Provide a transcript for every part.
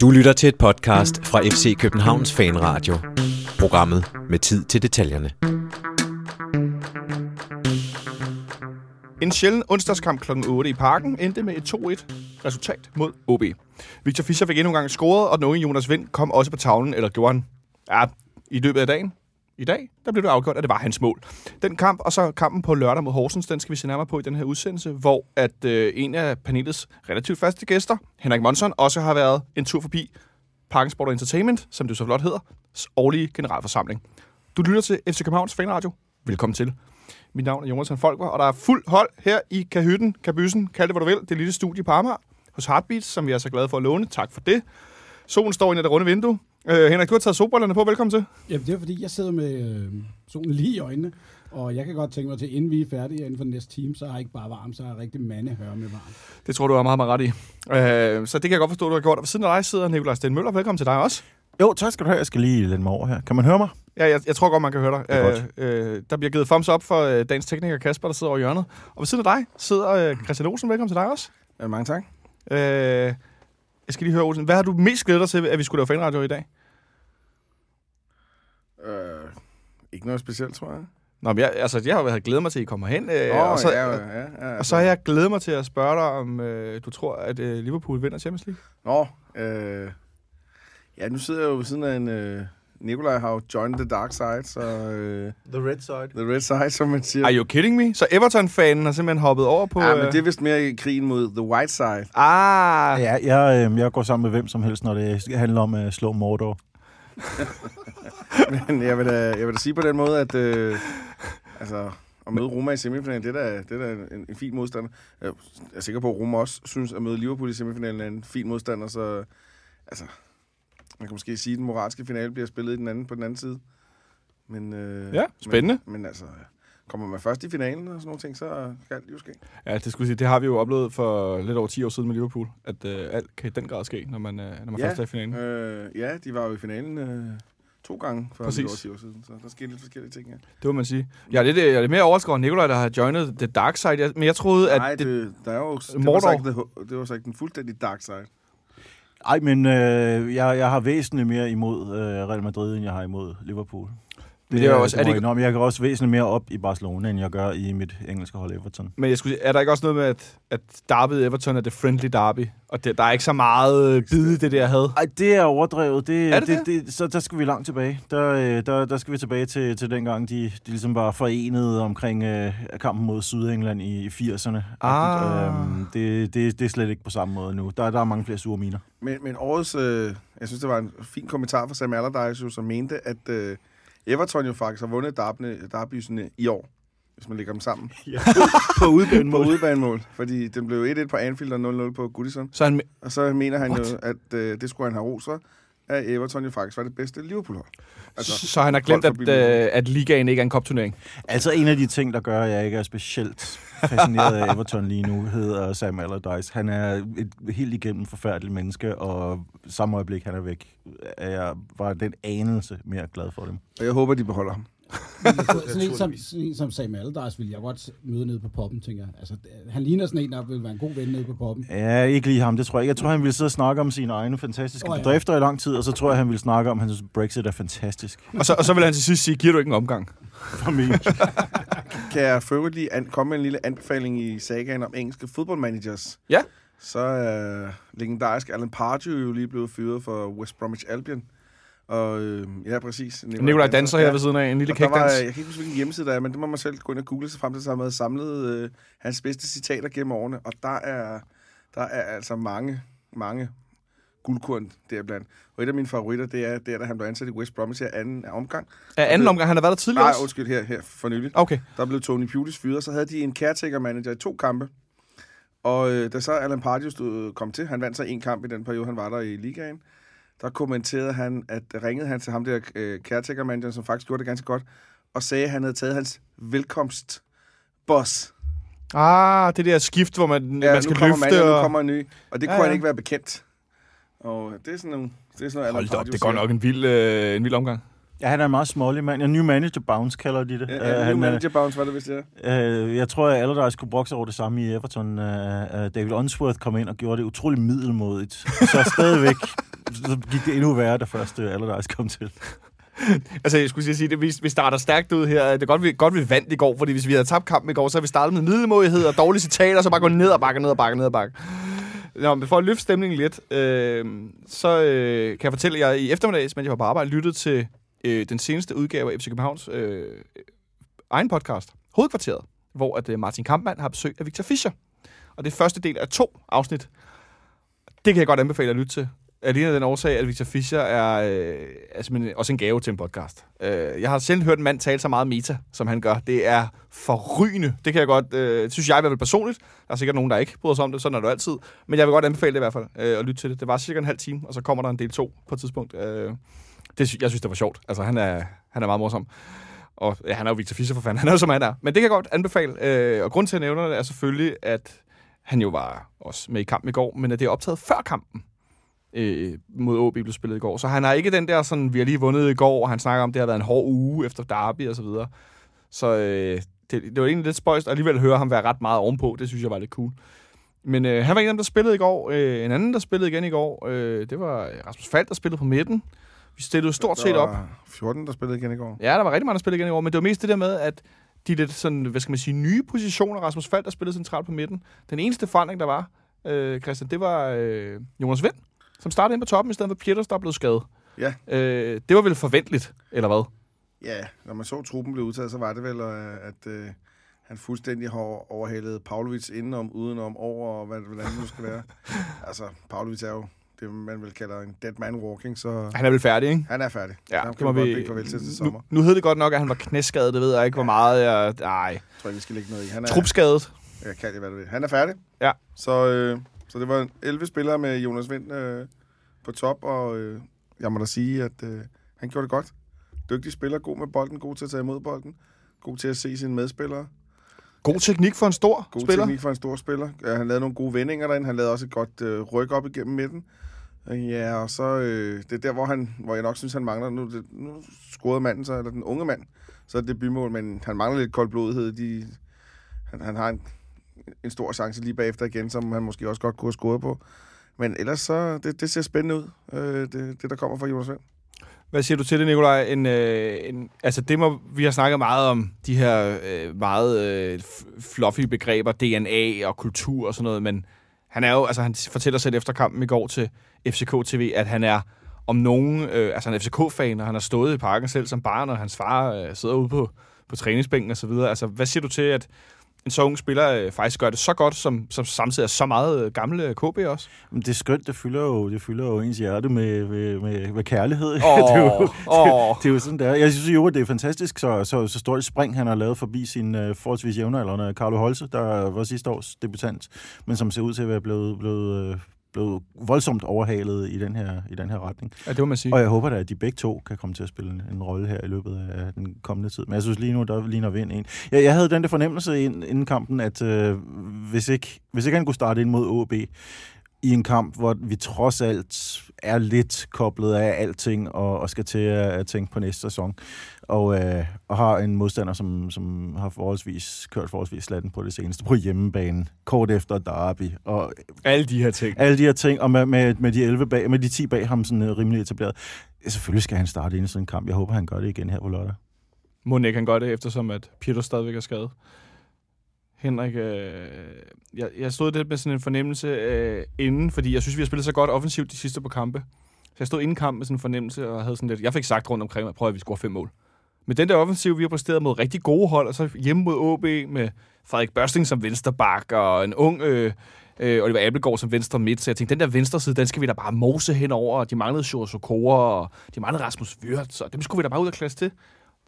Du lytter til et podcast fra FC Københavns Fanradio. Programmet med tid til detaljerne. En sjælden onsdagskamp kl. 8 i parken endte med et 2-1 resultat mod OB. Victor Fischer fik endnu en gang scoret, og den unge Jonas Vind kom også på tavlen, eller gjorde han ja, i løbet af dagen. I dag, der blev det afgjort, at det var hans mål. Den kamp, og så kampen på lørdag mod Horsens, den skal vi se nærmere på i den her udsendelse, hvor at øh, en af panelets relativt faste gæster, Henrik Monson, også har været en tur forbi Parken Sport Entertainment, som det så flot hedder, årlige generalforsamling. Du lytter til FC Københavns Fanradio. Velkommen til. Mit navn er Jonas Folker, og der er fuld hold her i Kahytten, Kabysen, kald det hvad du vil, det lille studie på Amager, hos Heartbeats, som vi er så glade for at låne. Tak for det. Solen står ind i det runde vindue. Øh, Henrik, du har taget solbrillerne på. Velkommen til. Jamen, det er fordi, jeg sidder med øh, solen lige i øjnene, og jeg kan godt tænke mig til, inden vi er færdige inden for den næste time, så er jeg ikke bare varm, så er jeg rigtig mandehøre med varm. Det tror du er meget, meget ret i. Øh, så det kan jeg godt forstå, du har gjort. Og ved siden af dig sidder Nikolaj Sten Møller. Velkommen til dig også. Jo, tak skal du have. Jeg skal lige lade mig over her. Kan man høre mig? Ja, jeg, jeg tror godt, man kan høre dig. Det er godt. Øh, øh, der bliver givet thumbs up for øh, dagens tekniker Kasper, der sidder over i hjørnet. Og ved siden af dig sidder øh, Christian Olsen. Velkommen til dig også. Ja, mange tak. Øh, jeg skal lige høre, Olsen. Hvad har du mest glædet dig til, at vi skulle lave fanradio i dag? Øh, ikke noget specielt, tror jeg. Nå, men jeg, altså, jeg har glædet mig til, at I kommer hen. Øh, Åh, og, så, ja, ja, ja, og så har jeg glædet mig til at spørge dig, om øh, du tror, at øh, Liverpool vinder Champions League? Nå, øh, ja, nu sidder jeg jo ved siden af en... Øh, Nikolaj har jo joined the dark side, så... Øh, The Red Side. the red side, som man siger. Are you kidding me? Så Everton-fanen har simpelthen hoppet over på... ja, øh, men det er vist mere i krigen mod the white side. Ah, Ja, jeg, øh, jeg går sammen med hvem som helst, når det handler om at slå Mordor. Men jeg vil, da, jeg vil da sige på den måde, at... Øh, altså, at møde Roma i semifinalen, det er da, det er da en, en fin modstander. Jeg er sikker på, at Roma også synes, at møde Liverpool i semifinalen er en fin modstander, så... Altså, man kan måske sige, at den moralske finale bliver spillet i den anden, på den anden side. Men, øh, Ja, spændende. Men, men altså, kommer man først i finalen og sådan nogle ting, så kan alt jo ske. Ja, det skulle sige, det har vi jo oplevet for lidt over 10 år siden med Liverpool, at øh, alt kan i den grad ske, når man, øh, når man Ja, først er i finalen. Øh, ja, de var jo i finalen øh, to gange for Præcis. lidt over 10 år siden, så der skete lidt forskellige ting, ja. Det må man sige. Jeg er lidt, jeg er lidt mere overrasket over Nikolaj, der har joinet The Dark Side, Jeg- men jeg troede, at Nej, det, det, der er jo, det var, Mordor. så ikke, det, det var så ikke den fuldstændig dark side. Ej, men øh, jeg, jeg har væsentligt mere imod øh, Real Madrid, end jeg har imod Liverpool. Men det er jo også- det er det ikke- indrømme. Jeg går også væsentligt mere op i Barcelona, end jeg gør i mit engelske hold Everton. men jeg skulle sige, er der ikke også noget med, at, at Derby Everton er det friendly derby, og det, der er ikke så meget øh, bid i det der had? Ej, det er overdrevet. Det, Er det det? det? Så der skal vi langt tilbage. Der, øh, der, der skal vi tilbage til, til dengang, de, de ligesom var forenet omkring øh, kampen mod Sydengland i, i 80'erne. Ah. Øhm, det, det, det er slet ikke på samme måde nu. Der, der er mange flere sure miner. Men, men årets, øh, jeg synes, det var en fin kommentar fra Sam Allardyce, som mente, at øh, Everton jo faktisk har vundet derbene, derbysene i år, hvis man lægger dem sammen. på udbanen på udebanemål, fordi den blev 1-1 på Anfield og 0-0 på Goodison. Så han, Og så mener han What? jo, at øh, det skulle han have ros for, at Everton jo faktisk var det bedste Liverpool-hold. altså, så han har glemt, at, øh, at ligaen ikke er en kopturnering. Altså en af de ting, der gør, at jeg ikke er specielt fascineret af Everton lige nu, hedder Sam Allardyce. Han er et helt igennem forfærdeligt menneske, og samme øjeblik, han er væk, er jeg var den anelse mere glad for dem. Og jeg håber, de beholder ham. Sådan, en som, sådan en som Sam Allardyce vil jeg godt møde nede på poppen, tænker jeg. Altså, han ligner sådan en, der vil være en god ven nede på poppen. Ja, ikke lige ham, det tror jeg ikke. Jeg tror, han ville sidde og snakke om sine egne fantastiske oh, ja. bedrifter i lang tid, og så tror jeg, han ville snakke om, at hans Brexit er fantastisk. Og så, og så vil han til sidst sige, giver du ikke en omgang? For mig. Kan jeg for lige an- komme med en lille anbefaling i sagaen om engelske fodboldmanagers? Ja. Så er legendarisk Alan Pardew jo lige blevet fyret for West Bromwich Albion. Og øh, ja, præcis. Nikolaj danser her ved siden af en lille kækdans. jeg kan ikke huske, hvilken hjemmeside der er, men det må man selv gå ind og google sig frem til, så har samlet øh, hans bedste citater gennem årene. Og der er, der er altså mange, mange guldkorn deriblandt. Og et af mine favoritter, det er, det er da han blev ansat i West Bromwich her anden omgang. Er anden omgang, han har været der tidligere Nej, undskyld, her, her for nylig. Okay. Der blev Tony Pulis fyret, så havde de en caretaker-manager i to kampe. Og øh, da så Alan Pardew stod, kom til, han vandt så en kamp i den periode, han var der i ligaen, der kommenterede han, at ringede han til ham der øh, caretaker-manageren, som faktisk gjorde det ganske godt, og sagde, at han havde taget hans velkomst boss. Ah, det der skift, hvor man, Ja, man skal nu kommer løfte. nu og... kommer en ny. Og det Ja, kunne ja. han ikke være bekendt. Og det er sådan nogle... Det er sådan noget, Hold op, det går siger. nok en vild, øh, en vild omgang. Ja, han er en meget smålig mand. Ja, new manager bounce kalder de det. Ja, Øh, ja, han new er- manager bounce, var det vist, ja. Øh, jeg tror, at Allardyce kunne brokse over det samme i Everton. Uh, uh, David Unsworth kom ind og gjorde det utrolig middelmodigt. Så stadigvæk så gik det endnu værre, da først øh, Allardyce kom til. Altså, jeg skulle sige, at vi, vi starter stærkt ud her. Det er godt, vi, godt, vi vandt i går, fordi hvis vi havde tabt kampen i går, så havde vi startet med middelmådighed og dårlige citater, og så bare gå ned og bakke, ned og bakke, ned og bakke. Nå, men for at løfte stemningen lidt, øh, så øh, kan jeg fortælle, jeg i eftermiddags, mens jeg var på arbejde, lyttede til øh, den seneste udgave af FC Københavns øh, egen podcast, Hovedkvarteret, hvor at, øh, Martin Kampmann har besøg af Victor Fischer. Og det er første del af to afsnit. Det kan jeg godt anbefale at lytte til. Alene af den årsag, at Victor Fischer er øh, altså, men også en gave til en podcast. Øh, jeg har selv hørt en mand tale så meget meta, som han gør. Det er forrygende. Det kan jeg godt, øh, synes jeg i hvert fald personligt. Der er sikkert nogen, der ikke bryder sig om det. Sådan er det altid. Men jeg vil godt anbefale det i hvert fald, øh, at lytte til det. Det var cirka en halv time, og så kommer der en del to på et tidspunkt. Øh, det, jeg synes, det var sjovt. Altså, han er, han er meget morsom. Og ja, han er jo Victor Fischer for fanden. Han er jo som han er. Men det kan jeg godt anbefale. Øh, og grund til, at jeg nævner det, er selvfølgelig, at han jo var også med i kampen i går, men at det er optaget før kampen øh, mod AB blev spillet i går. Så han har ikke den der sådan, vi har lige vundet i går, og han snakker om, det har været en hård uge efter derby og så videre. Så øh, det, det var egentlig lidt spøjst, og alligevel høre ham være ret meget ovenpå. Det synes jeg var lidt cool. Men øh, han var en af dem, der spillede i går. Øh, en anden, der spillede igen i går, øh, det var Rasmus Falk, der spillede på midten. Vi stillede stort set op. var 14, der spillede igen i går. Ja, der var rigtig mange, der spillede igen i år, men det var mest det der med, at de lidt sådan, hvad skal man sige, nye positioner, Rasmus Falk, der spillede centralt på midten. Den eneste forandring, der var, øh, Christian, det var øh, Jonas Vind, som startede ind på toppen, i stedet for Pieters, der blev skadet. Ja. Øh, det var vel forventeligt, eller hvad? Ja, når man så truppen blive udtaget, så var det vel, øh, at øh, han fuldstændig har overhalet Pavlovic indenom, udenom, over, og hvad, hvordan det nu skal være. altså, Pavlovic er jo det, man vil kalde en dead man walking, så Han er vel færdig, ikke? han er færdig. Ja, han kan vi godt til til Nu, sommer. nu hed det godt nok, at han var knæskadet, det ved jeg ikke, hvor meget jeg... Nej, Jeg tror ikke, vi skal lægge noget i. Han er, trupskadet. Jeg kan det, hvad du vil. Han er færdig. Ja. Så, øh, så det var 11 spillere med Jonas Vind øh, på top, og øh, jeg må da sige, at øh, han gjorde det godt. Dygtig spiller, god med bolden, god til at tage imod bolden, god til at se sine medspillere, God teknik for en stor god spiller. teknik for en stor spiller. Ja, han lavede nogle gode vendinger derinde, han lavede også et godt øh, ryk op igennem midten. Ja, og så øh, det er der, hvor, han, hvor jeg nok synes, han mangler. Nu, det, nu scorede manden så, eller den unge mand, så er det bymål, men han mangler lidt koldblodighed. De, han, han har en, en stor chance lige bagefter igen, som han måske også godt kunne have scoret på. Men ellers så, det, det ser spændende ud, øh, det, det der kommer fra Jonas Vind. Hvad siger du til det, Nikolaj? En, øh, en, altså det må, vi har snakket meget om, de her øh, meget øh, fluffy begreber, DNA og kultur og sådan noget, men han er jo, altså han fortæller selv efter kampen i går til FCK TV, at han er om nogen, øh, altså han er FCK-fan, og han har stået i parken selv som barn, og hans far øh, sidder ude på, på træningsbænken og så videre. Altså hvad siger du til, at en så ung spiller øh, faktisk gør det så godt, som, som samtidig er så meget øh, gamle KB også? Men det er skønt, det fylder jo, det fylder jo ens hjerte med, med, med, med kærlighed. Åh, det, er jo, åh. det, det er jo sådan, der. Jeg synes jo, at det er fantastisk, så, så, så stort et spring, han har lavet forbi sin uh, forholdsvis jævnaldrende Carlo Holse, der var sidste års debutant, men som ser ud til at være blevet, blevet, uh, blevet voldsomt overhalet i den her, i den her retning. Ja, det må man sige. Og jeg håber da, at de begge to kan komme til at spille en, en rolle her i løbet af den kommende tid. Men jeg synes lige nu, der ligner vind en. Jeg, jeg havde den der fornemmelse ind, inden kampen, at øh, hvis, ikke, hvis ikke han kunne starte ind mod OB i en kamp, hvor vi trods alt er lidt koblet af alting og, og skal til at, at tænke på næste sæson, og, øh, og har en modstander, som, som har forholdsvis kørt forholdsvis slatten på det seneste på hjemmebane, kort efter derby, og Alle de her ting. alle de her ting, og med, med, med, de 11 bag, med de 10 bag ham sådan uh, rimelig etableret. Selvfølgelig skal han starte ind i sådan en kamp. Jeg håber, han gør det igen her på lørdag. Må ikke han gør det, eftersom at Peter stadigvæk er skadet. Henrik, øh, jeg, jeg stod lidt med sådan en fornemmelse øh, inden, fordi jeg synes, vi har spillet så godt offensivt de sidste på kampe. Så jeg stod inden kampen med sådan en fornemmelse, og havde sådan lidt, jeg fik sagt rundt omkring, at prøv at vi score fem mål. Men den der offensiv, vi har præsteret mod rigtig gode hold, og så hjemme mod OB med Frederik Børsting som vensterbak, og en ung øh, øh, Oliver Abelgaard som venstre midt. Så jeg tænkte, den der venstre side, den skal vi da bare mose henover, og de manglede Sjur Sokora, og de manglede Rasmus Wirtz, så dem skulle vi da bare ud og klasse til.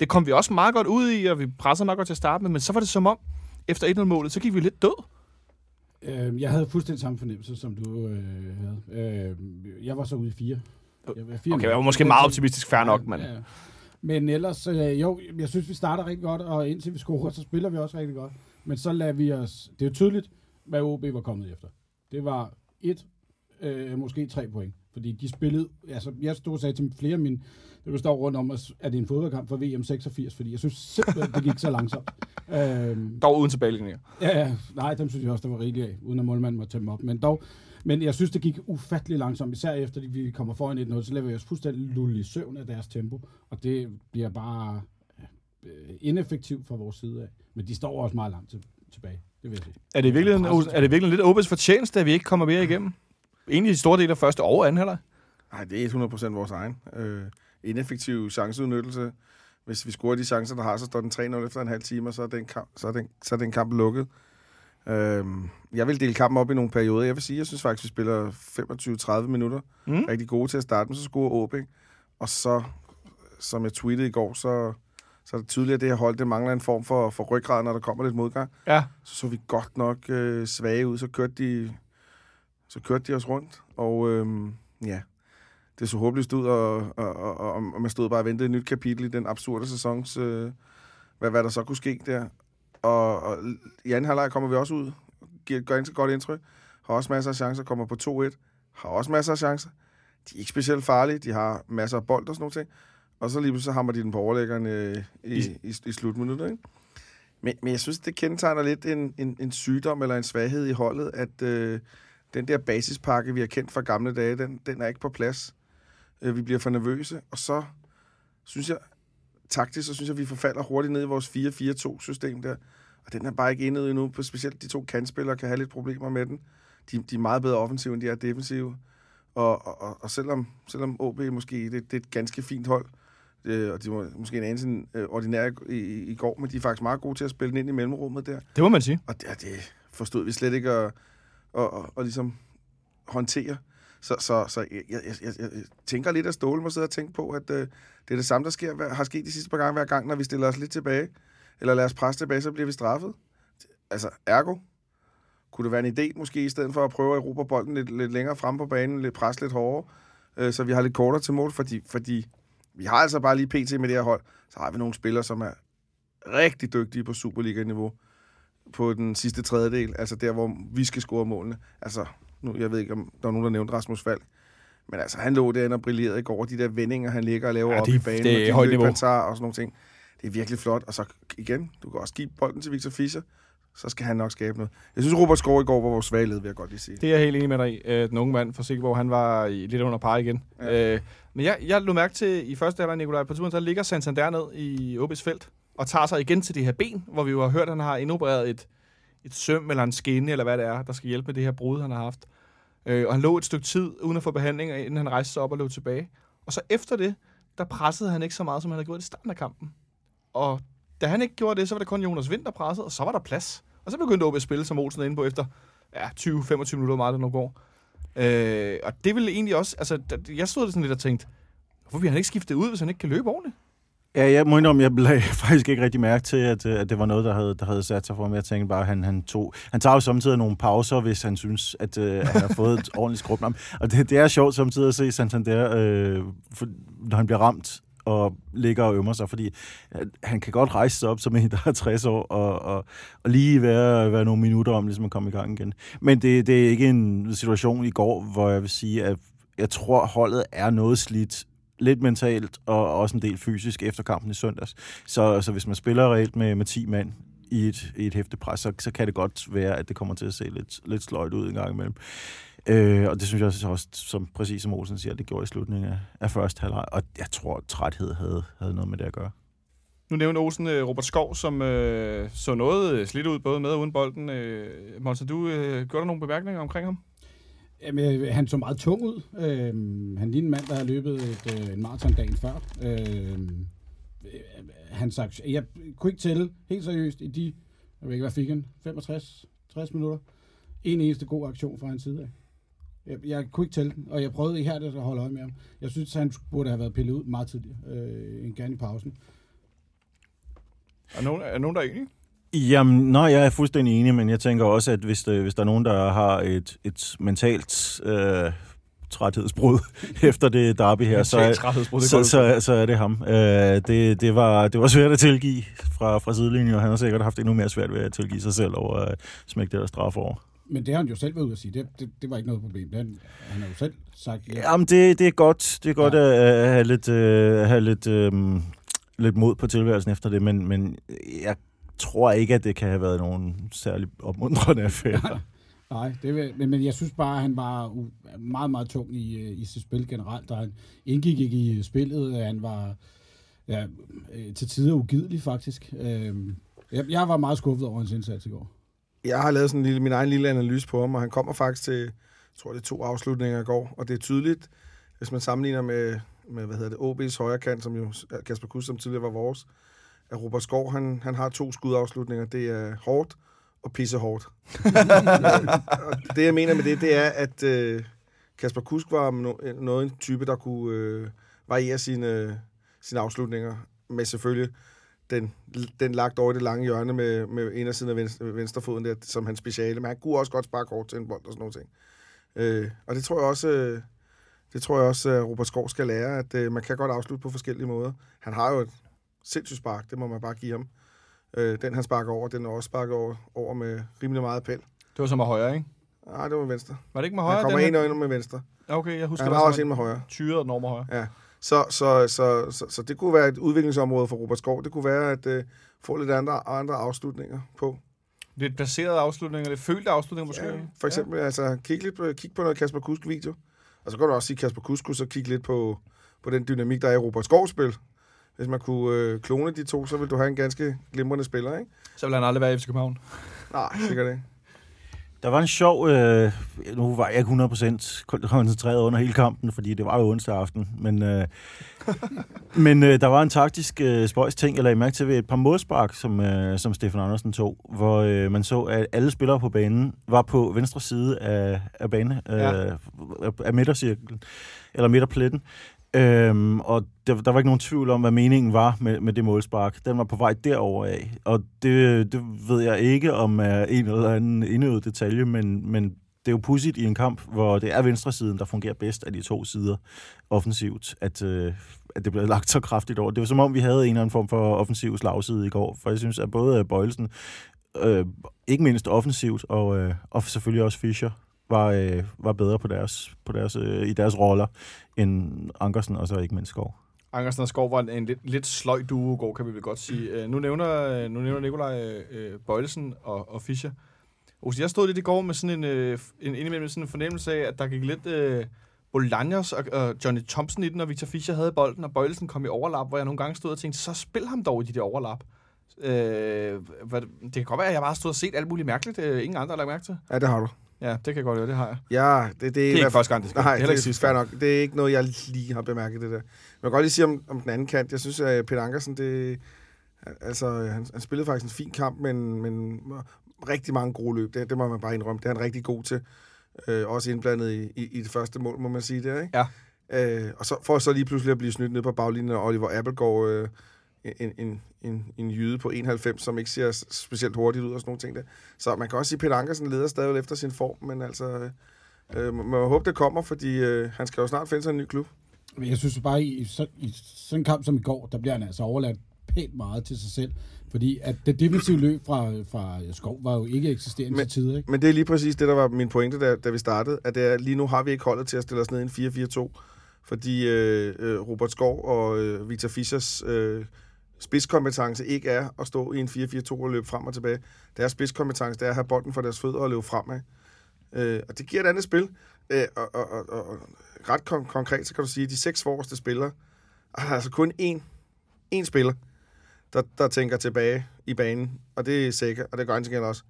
Det kom vi også meget godt ud i, og vi pressede meget godt til at starte med, men så var det som om, efter 1-0-målet, så gik vi lidt død. Øh, jeg havde fuldstændig samme fornemmelse, som du øh, havde. Øh, jeg var så ude i fire. Jeg var fire Okay, jeg var måske meget optimistisk, fair nok, men... Ja. Men ellers, øh, jo, jeg synes, vi starter rigtig godt, og indtil vi scorer, så spiller vi også rigtig godt. Men så lader vi os... Det er jo tydeligt, hvad OB var kommet efter. Det var et, øh, måske tre point. Fordi de spillede, altså jeg stod og sagde til flere af mine, det står rundt om, at er det en fodboldkamp for VM 86, fordi jeg synes simpelthen, det gik så langsomt. Øhm, Dog uden tilbagelægninger. Ja, ja, nej, dem synes jeg også, der var rigeligt af, uden at målmanden måtte tage dem op. Men dog, men jeg synes, det gik ufattelig langsomt, især efter at vi kommer foran 1-0, så laver vi os fuldstændig lulle i søvn af deres tempo, og det bliver bare øh, ineffektivt fra vores side af. Men de står også meget langt til, tilbage, det vil jeg sige. Er det i virkeligheden, er det virkelig lidt Obes fortjeneste, at vi ikke kommer mere igennem? Egentlig i store dele af første og anden halvleg. Nej, det er 100% vores egen. Øh, ineffektiv chanceudnyttelse. Hvis vi scorer de chancer, der har, så står den 3-0 efter en halv time, og så er den kamp, så er den, så er den kamp lukket. Øh, jeg vil dele kampen op i nogle perioder. Jeg vil sige, jeg synes faktisk, vi spiller 25-30 minutter. Mm. Rigtig gode til at starte, men så scorer OB. Og så, som jeg tweetede i går, så, så er det tydeligt, at det her hold, det mangler en form for, for ryggrad, når der kommer lidt modgang. Ja. Så så vi godt nok øh, svage ud, så kørte de, så kørte de os rundt. Og øhm, ja, det så håbløst ud, og, og, og, og, og man stod bare og ventede et nyt kapitel i den absurde sæsons, øh, hvad, hvad der så kunne ske der. Og, og i anden halvleg kommer vi også ud, giver et ganske godt indtryk, har også masser af chancer, kommer på 2-1, har også masser af chancer. De er ikke specielt farlige, de har masser af bold og sådan noget ting. Og så lige så hammer de den på overlæggeren øh, i, i, i, i slutminuttet, ikke? Men, men jeg synes, det kendetegner lidt en, en, en sygdom eller en svaghed i holdet, at øh, den der basispakke, vi har kendt fra gamle dage, den, den er ikke på plads. Øh, vi bliver for nervøse, og så synes jeg, taktisk, så synes jeg, vi forfalder hurtigt ned i vores 4-4-2-system der. Og den er bare ikke endet endnu, på specielt de to kantspillere kan have lidt problemer med den. De, de er meget bedre offensive, end de er defensive. Og, og, og, og selvom, selvom OB måske det, det er et ganske fint hold, øh, og de var måske en anelse øh, ordinær i, i, i går, men de er faktisk meget gode til at spille den ind i mellemrummet der. Det må man sige. Og det, og det forstod vi slet ikke at, og, og, og ligesom håndtere. Så, så, så jeg, jeg, jeg, jeg tænker lidt, at Ståle må sidde og tænke på, at øh, det er det samme, der sker, har sket de sidste par gange hver gang, når vi stiller os lidt tilbage, eller lader os presse tilbage, så bliver vi straffet. Altså, ergo, kunne det være en idé måske, i stedet for at prøve at erobre bolden lidt, lidt længere frem på banen, lidt pres lidt hårdere, øh, så vi har lidt kortere til mål, fordi, fordi vi har altså bare lige pt. med det her hold, så har vi nogle spillere, som er rigtig dygtige på Superliga-niveau på den sidste tredjedel, altså der, hvor vi skal score målene. Altså, nu, jeg ved ikke, om der er nogen, der nævnte Rasmus Falk, men altså, han lå derinde og brillerede i går, de der vendinger, han ligger og laver Ja, op det- i banen, det er og de højt niveau. og sådan nogle ting. Det er virkelig flot, og så igen, du kan også give bolden til Victor Fischer, så skal han nok skabe noget. Jeg synes, Robert Skov i går var vores svage led, vil jeg godt lige sige. Det er jeg helt enig med dig i. Øh, Den unge mand fra Silkeborg, han var lidt under par igen. Ja. Øh, men jeg, jeg lå mærke til i første halvleg, Nikolaj, på turen, så ligger Santander ned i OB's felt og tager sig igen til det her ben, hvor vi jo har hørt, at han har indopereret et, et søm eller en skinne, eller hvad det er, der skal hjælpe med det her brud, han har haft. Øh, og han lå et stykke tid uden at få behandling, inden han rejste sig op og løb tilbage. Og så efter det, der pressede han ikke så meget, som han havde gjort i starten af kampen. Og da han ikke gjorde det, så var det kun Jonas Vind, der pressede, og så var der plads. Og så begyndte OB at spille, som Olsen er inde på, efter ja, 20-25 minutter, meget det nu går. Øh, og det ville egentlig også, altså, jeg stod sådan lidt og tænkte, hvorfor bliver han ikke skiftet ud, hvis han ikke kan løbe ordentligt? Ja, jeg må indrømme, jeg lagde faktisk ikke rigtig mærke til, at, øh, at det var noget, der havde, der havde sat sig for mig. Jeg tænkte bare, at han, han tog... Han tager jo samtidig nogle pauser, hvis han synes, at øh, han har fået et ordentligt skrub. Og det, det er sjovt samtidig at se Santander, øh, for, når han bliver ramt og ligger og ømmer sig, fordi øh, han kan godt rejse sig op som en, der er 60 år, og, og, og lige være, være nogle minutter om, ligesom at komme i gang igen. Men det, det er ikke en situation i går, hvor jeg vil sige, at jeg tror, holdet er noget slidt lidt mentalt og også en del fysisk efter kampen i søndags. Så, så hvis man spiller reelt med, med 10 mand i et, i et hæftepres, så, så kan det godt være, at det kommer til at se lidt, lidt sløjt ud en gang imellem. Øh, og det synes jeg også, som, præcis som Olsen siger, det gjorde i slutningen af, af første halvleg. Og jeg tror, at træthed havde, havde noget med det at gøre. Nu nævnte Olsen øh, Robert Skov, som øh, så noget slidt ud, både med og uden bolden. Øh, Monster, du øh, gjorde der nogle bemærkninger omkring ham? Jamen, øh, han så meget tung ud. Øhm, han ligner en mand, der har løbet et, øh, en maraton dagen før. Øhm, øh, han sagt, jeg kunne ikke tælle helt seriøst i de, jeg ved ikke, hvad fik han, 65, 60 minutter. En eneste god aktion fra hans side af. Jeg, jeg kunne ikke tælle den, og jeg prøvede her at holde øje med ham. Jeg synes, han burde have været pillet ud meget tidligere, øh, end gerne i pausen. Er nogen, er nogen der er enige? Jamen, nej, jeg er fuldstændig enig, men jeg tænker også, at hvis, det, hvis der er nogen, der har et, et mentalt øh, træthedsbrud efter det derby her, så, så, så, så er det ham. Øh, det, det, var, det var svært at tilgive fra, fra sidelinjen, og han har sikkert haft endnu mere svært ved at tilgive sig selv over at smække det der straf over. Men det har han jo selv været ude at sige. Det, det, det var ikke noget problem. Det, han, han har jo selv sagt... Ja, Jamen, det, det er godt. Det er godt ja. at, at have lidt, øh, have lidt, øh, lidt mod på tilværelsen efter det, men, men jeg tror ikke, at det kan have været nogen særlig opmuntrende affære. Nej, det vil, men, men jeg synes bare, at han var u- meget, meget tung i, øh, i sit spil generelt, og han indgik ikke i spillet. Han var ja, øh, til tider ugidelig, faktisk. Øhm, Jeg, jeg var meget skuffet over hans indsats i går. Jeg har lavet sådan en lille, min egen lille analyse på ham, og han kommer faktisk til, jeg tror det er to afslutninger i går, og det er tydeligt, hvis man sammenligner med, med hvad hedder det, OB's højre kant, som jo er Kasper Kuss, som tidligere var vores, at Robert Skov, han, han har to skudafslutninger. Det er hårdt og pisse hårdt. og det, jeg mener med det, det er, at øh, Kasper Kusk var no- noget en type, der kunne øh, variere sine, sine afslutninger med selvfølgelig den, den lagt over i det lange hjørne med, med en af venstre, venstrefoden der, som hans speciale. Men han kunne også godt sparke hårdt til en bold og sådan nogle ting. Øh, og det tror jeg også, øh, det tror jeg også, at Robert Skov skal lære, at øh, man kan godt afslutte på forskellige måder. Han har jo et sindssygt spark, det må man bare give ham. Øh, den han sparker over, den er også sparket over, over med rimelig meget pæl. Det var så med højre, ikke? Nej, det var med venstre. Var det ikke med Han højre? kommer den ind og ind med venstre. Ja, Okay, jeg husker, Han det har også en med højre. tyret den over med højre. Ja. Så, så, så, så, så det kunne være et udviklingsområde for Robert Skov. Det kunne være at øh, få lidt andre, andre afslutninger på. Lidt placerede afslutninger, lidt følte afslutninger måske. Ja, for eksempel, ja. altså, kig, lidt på, kig på noget Kasper Kusk-video. Og så kan du også sige Kasper Kusk, så kigge lidt på, på den dynamik, der er i Robert Skovs spil. Hvis man kunne øh, klone de to, så vil du have en ganske glimrende spiller, ikke? Så vil han aldrig være i FC København. Nej, sikkert ikke. Der var en sjov... Øh, nu var jeg ikke 100% koncentreret under hele kampen, fordi det var jo onsdag aften. Men, øh, men øh, der var en taktisk øh, spøjs ting, jeg lagde mærke til ved et par målspark, som, øh, som Stefan Andersen tog, hvor øh, man så, at alle spillere på banen var på venstre side af, af banen, øh, ja. af midtercirklen, eller midterpletten. Øhm, og der, der var ikke nogen tvivl om, hvad meningen var med, med det målspark. Den var på vej derover af. Og det, det ved jeg ikke, om er en eller anden indøvet detalje, men, men det er jo pudsigt i en kamp, hvor det er venstresiden, der fungerer bedst af de to sider offensivt, at, øh, at det bliver lagt så kraftigt over. Det var som om, vi havde en eller anden form for offensiv slagside i går, for jeg synes, at både Bøjelsen, øh, ikke mindst offensivt, og, øh, og selvfølgelig også Fischer, var, øh, var bedre på deres, på deres, øh, i deres roller end Ankersen, og så ikke mindst Skov. Ankersen og Skov var en, en lidt, lidt sløj duo i går, kan vi vel godt sige. Uh, nu nævner, nu nævner Nikolaj uh, Bøjelsen og, og Fischer. Ose, jeg stod lidt i går med sådan en, uh, en indimellem sådan en fornemmelse af, at der gik lidt uh, Bolaños og, og Johnny Thompson i den, og Victor Fischer havde bolden, og Bøjelsen kom i overlap, hvor jeg nogle gange stod og tænkte, så spil ham dog i de der overlap. Uh, hvad, det kan godt være, at jeg bare stod og set alt muligt mærkeligt. Uh, ingen andre har lagt mærke til. Ja, det har du. Ja, det kan jeg godt høre, det har jeg. Ja, det, det, Det er ikke første gang, det sker. Nej, det er heller ikke det er sidste fair nok. Det er ikke noget, jeg lige har bemærket, det der. Men jeg kan godt lige sige om, om den anden kant. Jeg synes, at Peter Ankersen, det, altså, han, han spillede faktisk en fin kamp, men, men rigtig mange gode løb. Det, det må man bare indrømme. Det er han rigtig god til. Øh, også indblandet i, i, i, det første mål, må man sige der, ikke? Ja. Øh, og så for så lige pludselig at blive snydt ned på baglinjen af Oliver Appelgaard, øh, en, en, en, en jyde på 91, som ikke ser specielt hurtigt ud og sådan nogle ting der. Så man kan også sige, at Peter Ankersen leder stadig efter sin form, men altså, øh, man må håbe, det kommer, fordi øh, han skal jo snart finde sig en ny klub. Men jeg synes bare, i, i, så, i sådan en kamp som i går, der bliver han altså overladt pænt meget til sig selv. Fordi at det defensive løb fra, fra Skov var jo ikke eksisterende Men- til tider, ikke? Men det er lige præcis det, der var min pointe, da, da vi startede, at det er, lige nu har vi ikke holdet til at stille os ned i en 4-4-2, fordi øh, øh, Robert Skov og øh, Victor Fischers øh, spidskompetence ikke er at stå i en 4-4-2 og løbe frem og tilbage. Deres spidskompetence det er at have bolden for deres fødder og løbe fremad. Øh, og det giver et andet spil. Øh, og, og, og, og ret kon- konkret, så kan du sige, at de seks forreste spillere, er der altså kun én, én spiller, der, der tænker tilbage i banen, og det er sikkert, og det gør han også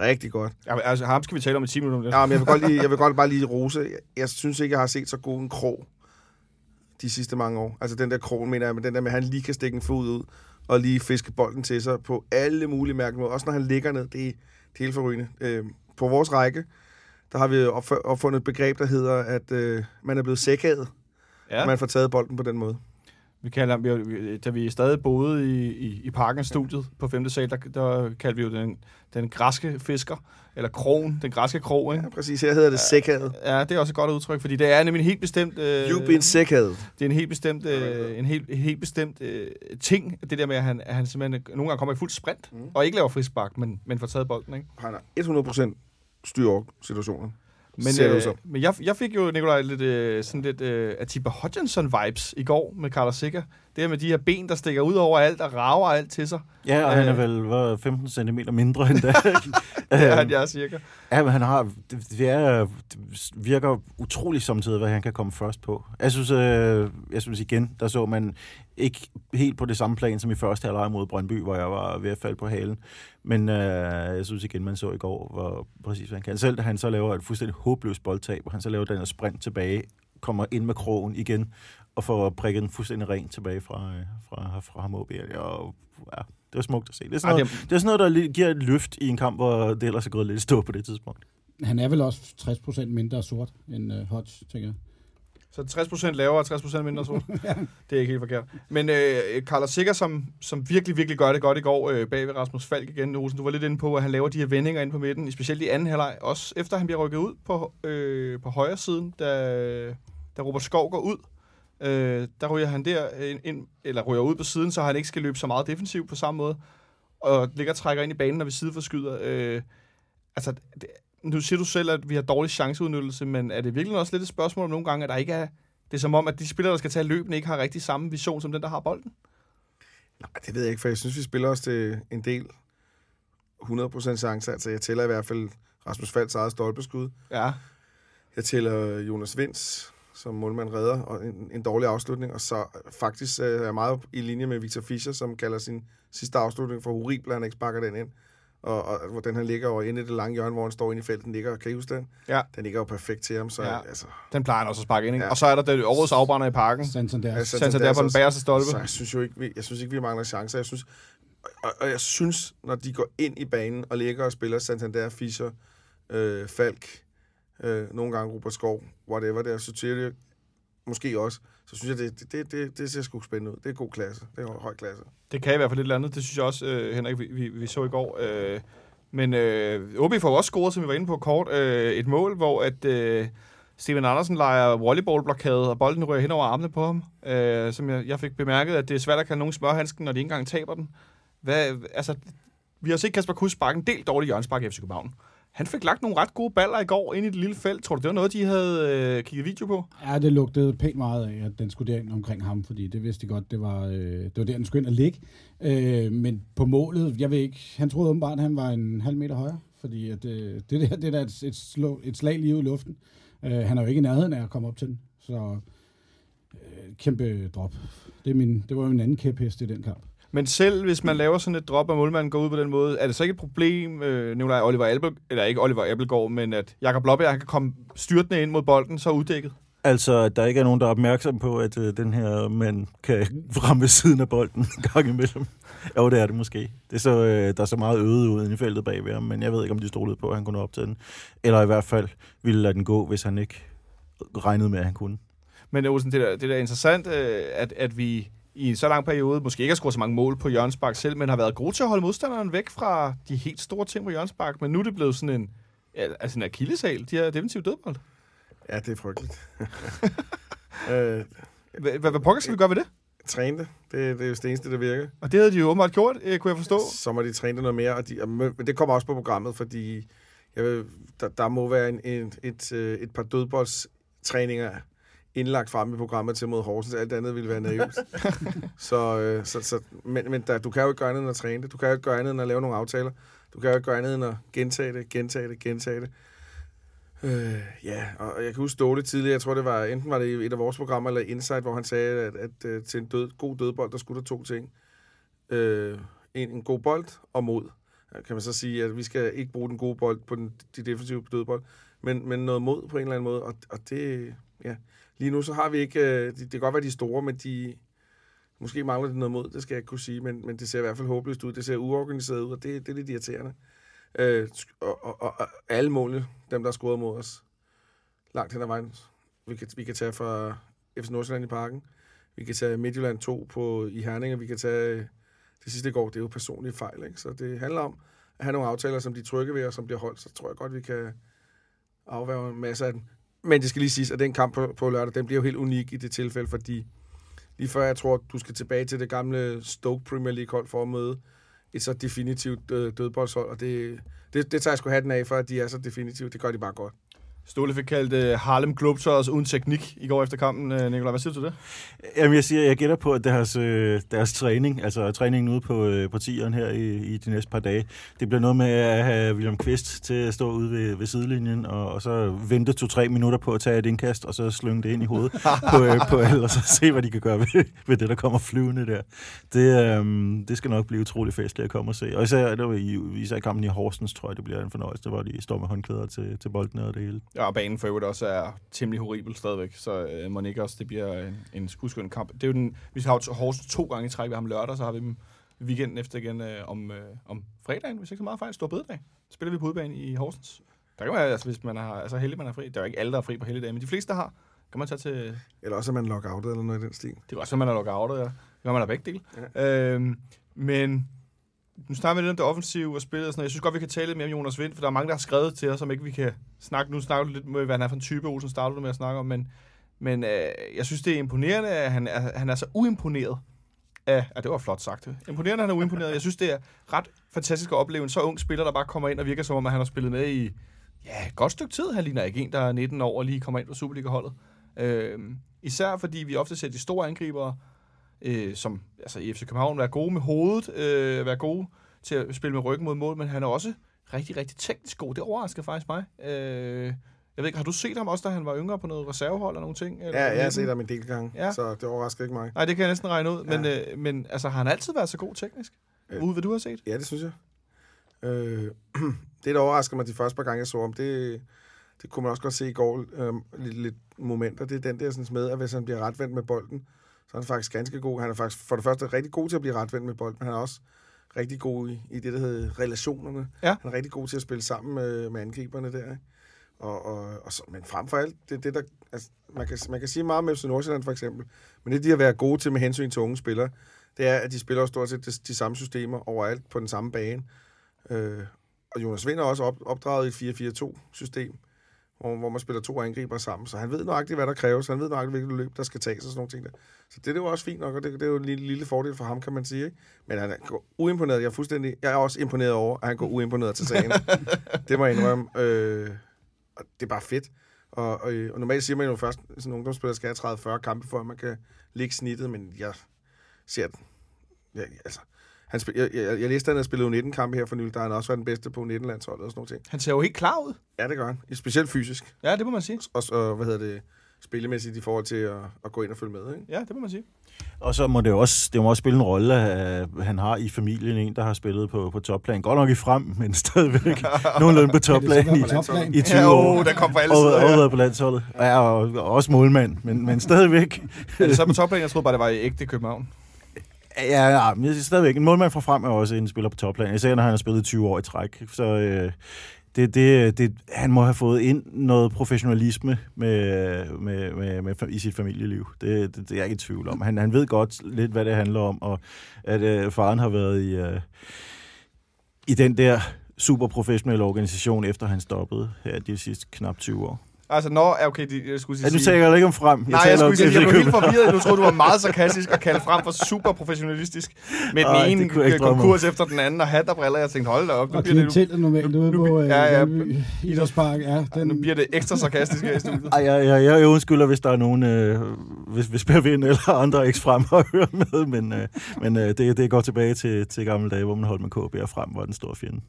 rigtig godt. Ja, altså, ham skal vi tale om i 10 minutter. om lidt. Ja, men jeg vil godt, lige, jeg vil godt bare lige rose. Jeg, jeg synes ikke, jeg har set så god en krog de sidste mange år. Altså den der krog, mener jeg, men den der med, at han lige kan stikke en fod ud og lige fiske bolden til sig på alle mulige mærkelige måder. Også når han ligger ned, det er, det er helt forrygende. Øh, på vores række, der har vi opf- opfundet et begreb, der hedder, at øh, man er blevet sækket. Ja. man får taget bolden på den måde. Vi kalder, vi, da vi stadig boede i, i, i parken studiet på 5. sal, der, der kaldte vi jo den, den græske fisker, eller krogen, den græske krog, ikke? Ja, præcis. Her hedder det sækket. Ja, det er også et godt udtryk, fordi det er nemlig en helt bestemt... Øh, You've been sækket. det er en helt bestemt, øh, en helt, helt bestemt øh, ting, det der med, at han, at han simpelthen nogle gange kommer i fuld sprint, mm. og ikke laver frispark, men, men får taget bolden, ikke? Han er 100% styre situationen. Men, Ser øh, men jeg, jeg fik jo, Nikolaj, lidt, øh, sådan lidt øh, Atiba Hodgson-vibes i går med Carlos Sikker. Det med de her ben, der stikker ud over alt og rager alt til sig. Ja, og han er Øh. vel hvad, 15 cm mindre end det. Det er han, er cirka. Ja, men han har, det, det, er, det virker utroligt samtidig, hvad han kan komme først på. Jeg synes, øh, jeg synes igen, der så man ikke helt på det samme plan som i første halvleg mod Brøndby, hvor jeg var ved at falde på halen. Men øh, jeg synes igen, man så i går, hvor præcis hvad han kan. Selv da han så laver et fuldstændig håbløst boldtab, og han så laver den her sprint tilbage, kommer ind med krogen igen, og får prikket den fuldstændig rent tilbage fra, øh, fra, fra ham op. Og, ja, det var smukt at se. Det er sådan, Ej, noget, det er sådan noget, der giver et løft i en kamp, hvor det ellers er gået lidt stå på det tidspunkt. Han er vel også 60% mindre sort end uh, Hodge, tænker jeg. Så 60% lavere og 60% mindre sort. det er ikke helt forkert. Men øh, Carlos Sikker, som, som virkelig, virkelig gør det godt i går øh, bag ved Rasmus Falk igen. Olsen, du var lidt inde på, at han laver de her vendinger ind på midten, specielt i anden halvleg. Også efter han bliver rykket ud på, øh, på højre siden, da, da Robert Skov går ud. Øh, der ryger han der ind, ind, eller ryger ud på siden, så han ikke skal løbe så meget defensivt på samme måde. Og ligger og trækker ind i banen, når vi sideforskyder. Øh, altså, det, nu siger du selv, at vi har dårlig chanceudnyttelse, men er det virkelig også lidt et spørgsmål om nogle gange, at der ikke er... Det er som om, at de spillere, der skal tage løbene, ikke har rigtig samme vision som den, der har bolden. Nej, det ved jeg ikke, for jeg synes, vi spiller os til en del 100% chancer. Altså, jeg tæller i hvert fald Rasmus Falds eget stolpeskud. Ja. Jeg tæller Jonas Vinds som målmand redder, og en, en dårlig afslutning. Og så faktisk øh, er jeg meget i linje med Victor Fischer, som kalder sin sidste afslutning for horribel, han ikke sparker den ind. Og, og hvor den her ligger over inde i det lange hjørne, hvor han står inde i felten, ligger, kan I huske den? Ja. Den ligger jo perfekt til ham, så Ja. ja. altså... Den plejer han også at sparke ind, ikke? Ja. Ja. Og så er der det årets afbrænder i parken. Santander. altså Santander på den bagerste stolpe. Så jeg synes jo ikke, vi, jeg synes ikke, vi mangler chancer. Jeg synes, og, og jeg synes, når de går ind i banen og ligger og spiller Santander, Fischer, øh, Falk, øh, nogle gange Robert Skov, whatever det er, Sotirio, måske også, så synes jeg, det, det, det, det, ser sgu spændende ud. Det er god klasse. Det er høj klasse. Det kan i hvert fald lidt andet. Det synes jeg også, øh, Henrik, vi, vi, vi så i går. Øh, men øh, OB får også scoret, som vi var inde på kort, øh, et mål, hvor at øh, Steven Andersen leger volleyballblokade, og bolden rører hen over armene på ham. Øh, som jeg, jeg fik bemærket, at det er svært at kalde nogen smørhandsken, når de ikke engang taber den. Hvad, altså, vi har set Kasper Kuss sparke en del dårlig hjørnspark i FC København. Han fik lagt nogle ret gode baller i går ind i det lille felt. Tror du, det var noget, de havde øh, kigget video på? Ja, det lugtede pænt meget af, at den skulle derind omkring ham, fordi det vidste de godt, det var, øh, det var der, den skulle ind og ligge. Øh, men på målet, jeg ved ikke, han troede åbenbart, at han var en halv meter højere, fordi at, øh, det der det er et, et, slå, et slag lige ud i luften. Øh, han er jo ikke i nærheden af at komme op til den, så øh, kæmpe drop. Det, er min, det var jo en anden kæphest i den kamp. Men selv hvis man laver sådan et drop, og målmanden går ud på den måde, er det så ikke et problem, øh, Nikolaj Oliver Abel, eller ikke Oliver Abelgaard, men at Jakob han kan komme styrtende ind mod bolden, så uddækket? Altså, at der ikke er nogen, der er opmærksom på, at øh, den her mand kan ramme siden af bolden en gang imellem. Jo, det er det måske. Det er så, øh, der er så meget øget ud inde i feltet bagved ham, men jeg ved ikke, om de stolede på, at han kunne nå op til den. Eller i hvert fald ville lade den gå, hvis han ikke regnede med, at han kunne. Men Olsen, det er det er da interessant, øh, at, at vi i en så lang periode måske ikke har scoret så mange mål på Jørgensbak selv, men har været gode til at holde modstanderen væk fra de helt store ting på Jørgensbak. Men nu er det blevet sådan en, altså en akillesal. De har definitivt dødbold. Ja, det er frygteligt. øh, Hvad, pokker skal vi gøre ved det? træne det. det. Det er jo det eneste, der virker. Og det havde de jo åbenbart gjort, øh, kunne jeg forstå. Så må de træne det noget mere, og de, men det kommer også på programmet, fordi jeg ved, der, der må være en, en, et, øh, et par dødboldstræninger indlagt frem i programmet til mod Horsens. Alt andet ville være naivt. så, øh, så, så, men men der, du kan jo ikke gøre andet end at træne det. Du kan jo ikke gøre andet end at lave nogle aftaler. Du kan jo ikke gøre andet end at gentage det, gentage det, gentage det. Øh, ja, og jeg kan huske Ståle tidligere, jeg tror det var, enten var det i et af vores programmer, eller Insight, hvor han sagde, at, at, at til en død, god dødbold, der skulle der to ting. Øh, en, en god bold og mod. Kan man så sige, at vi skal ikke bruge den gode bold på den, de defensive dødbold, men, men noget mod på en eller anden måde, og, og det, ja, lige nu så har vi ikke, øh, det, det kan godt være de er store, men de, måske mangler det noget mod, det skal jeg ikke kunne sige, men, men det ser i hvert fald håbløst ud, det ser uorganiseret ud, og det, det er lidt irriterende. Øh, og, og, og, og alle målene, dem der har scoret mod os, langt hen ad vejen, vi kan, vi kan tage fra FC Nordsjælland i parken, vi kan tage Midtjylland 2 på, i Herning, og vi kan tage øh, det sidste går, det er jo personlige fejl, ikke? Så det handler om at have nogle aftaler, som de trykker ved, og som bliver holdt, så tror jeg godt, vi kan afværge en masse af dem. Men det skal lige siges, at den kamp på, på lørdag, den bliver jo helt unik i det tilfælde, fordi lige før jeg tror, du skal tilbage til det gamle Stoke Premier League hold for at møde et så definitivt øh, dødboldshold, og det, det, det tager jeg sgu hatten af for, at de er så definitivt. Det gør de bare godt. Ståle fik kaldt uh, Harlem Globetrotters uden teknik i går efter kampen. Øh, uh, Nikolaj, hvad siger du til det? Jamen, jeg siger, jeg gætter på, at deres, øh, deres træning, altså træningen ude på, øh, på tieren her i, i de næste par dage, det bliver noget med at have William Kvist til at stå ude ved, ved sidelinjen, og, og så vente to-tre minutter på at tage et indkast, og så slynge det ind i hovedet på, øh, på alle, og så se, hvad de kan gøre ved, ved det, der kommer flyvende der. Det, øh, det skal nok blive utrolig festligt at komme og se. Og især, det var i, især kampen i Horsens, tror jeg, det bliver en fornøjelse, hvor de står med håndklæder til, til boldene og det hele. Ja, og banen for øvrigt også er temmelig horribel stadigvæk, så øh, må ikke også, det bliver en, en uskøn kamp. Det er jo den, vi har jo Horsens to gange i træk, vi har ham lørdag, så har vi dem weekenden efter igen øh, om, øh, om fredagen, hvis ikke så meget fejl, stor bededag. Spiller vi på udebane i Horsens. Der kan man, altså, hvis man er altså, heldig, man er fri. Det er jo ikke alle, der er fri på dagen, men de fleste der har. Kan man tage til... Eller også er man lockoutet eller noget i den stil. Det er også, at man er lockoutet, ja. Det kan man er begge dele. Ja. Øhm, men nu snakker vi lidt om det offensive og spillet og sådan noget. Jeg synes godt, vi kan tale lidt mere om Jonas Vind, for der er mange, der har skrevet til os, som ikke vi kan snakke. Nu snakker du lidt med, hvad han er for en type, Olsen startede du med at snakke om, men, men øh, jeg synes, det er imponerende, at han er, han er så uimponeret af, ja, det var flot sagt. Imponerende, at han er uimponeret. Jeg synes, det er ret fantastisk at opleve en så ung spiller, der bare kommer ind og virker som om, at han har spillet med i ja, et godt stykke tid. Han ligner ikke en, der er 19 år og lige kommer ind på Superliga-holdet. Øh, især fordi vi ofte ser de store angribere, øh, som altså i FC København, være gode med hovedet, øh, være gode til at spille med ryggen mod mål, men han er også rigtig, rigtig teknisk god. Det overrasker faktisk mig. Øh, jeg ved ikke, har du set ham også, da han var yngre på noget reservehold og nogle ting? Eller Ja, jeg har set ham en del gange, ja. så det overrasker ikke mig. Nej, det kan jeg næsten regne ud, Ja. men, øh, men altså, har han altid været så god teknisk? Øh. Ude, hvad du har set? Ja, det synes jeg. Øh, det, der overrasker mig de første par gange, jeg så ham, det, det kunne man også godt se i går, øh, lidt, lidt momenter, det er den der sådan, med, at hvis han bliver retvendt med bolden, så er han faktisk ganske god. Han er faktisk for det første rigtig god til at blive retvendt med bolden, men han er også rigtig god i, i det, der hedder relationerne. Ja. Han er rigtig god til at spille sammen med, med angriberne der. Ikke? Og, og, og så, men frem for alt, det det, der... Altså, man, kan, man kan sige meget med FC Nordsjælland for eksempel, men det, de har været gode til med hensyn til unge spillere, det er, at de spiller stort set de, de samme systemer overalt på den samme bane. Øh, og Jonas Vind er også op, opdraget i et 4-4-2-system, hvor, hvor man spiller to angriber sammen. Så han ved nøjagtigt, hvad der kræves. Han ved nøjagtigt, hvilket løb, der skal tages og sådan nogle ting der. Så det er jo også fint nok, og det, det er jo en lille, lille fordel for ham, kan man sige. Ikke? Men han går uimponeret. Jeg er, fuldstændig, jeg er også imponeret over, at han går uimponeret til sagen. det må jeg indrømme. Øh, og det er bare fedt. Og, og, og normalt siger man jo først, at sådan en ungdomsspiller skal have 30-40 kampe, at man kan ligge snittet, men jeg ser den. Ja, altså, han spil, jeg, jeg, jeg læste, at han havde spillet 19 kampe her for nylig, der har han også været den bedste på 19-landsholdet og sådan nogle ting. Han ser jo helt klar ud. Ja, det gør han. Specielt fysisk. Ja, det må man sige. Og, og hvad hedder det, spillemæssigt i forhold til at, at gå ind og følge med. Ikke? Ja, det må man sige. Og så må det jo også, det må også spille en rolle, at han har i familien en, der har spillet på, på topplan. Godt nok i frem, men stadigvæk nogenlunde på topplan i, toplan? i 20 Ja, år. oh, der kom fra alle Og, sider. og Ja. været på landsholdet. Ja, og, og også målmand, men, men stadigvæk. Er det så på topplan? Jeg troede bare, det var i ægte København. Ja, ja, men stadigvæk, en målmand fra frem er også en spiller på topplan. Især når han har spillet 20 år i træk. Så øh, det, det, det, han må have fået ind noget professionalisme med, med, med, med, i sit familieliv. Det, det, det er jeg ikke i tvivl om. Han, han ved godt lidt, hvad det handler om, og at øh, faren har været i, øh, i den der super professionelle organisation, efter han stoppede her de sidste knap 20 år. Altså, når er okay, de, jeg skulle sige... Ja, nu taler jeg ikke om frem. Nej, jeg, taler skulle sige, jeg blev helt forvirret. Du troede, du var meget sarkastisk og kaldte frem for super professionalistisk. Med den Ej, det ene jeg om. konkurs efter den anden, og hat og briller. Jeg tænkte, hold da op, nu Og bliver det, klientellet normalt ude nu- på øh, ja, ja. Idrætspark. Ja, den, nu bliver det ekstra sarkastisk her i studiet. Ej, jeg, jeg, jeg undskylder, hvis der er nogen, øh, hvis, hvis Per Vind eller andre ikke frem og hører med, men, øh, men øh, det, det går tilbage til, til gamle dage, hvor man holdt med KB og frem var den store fjende.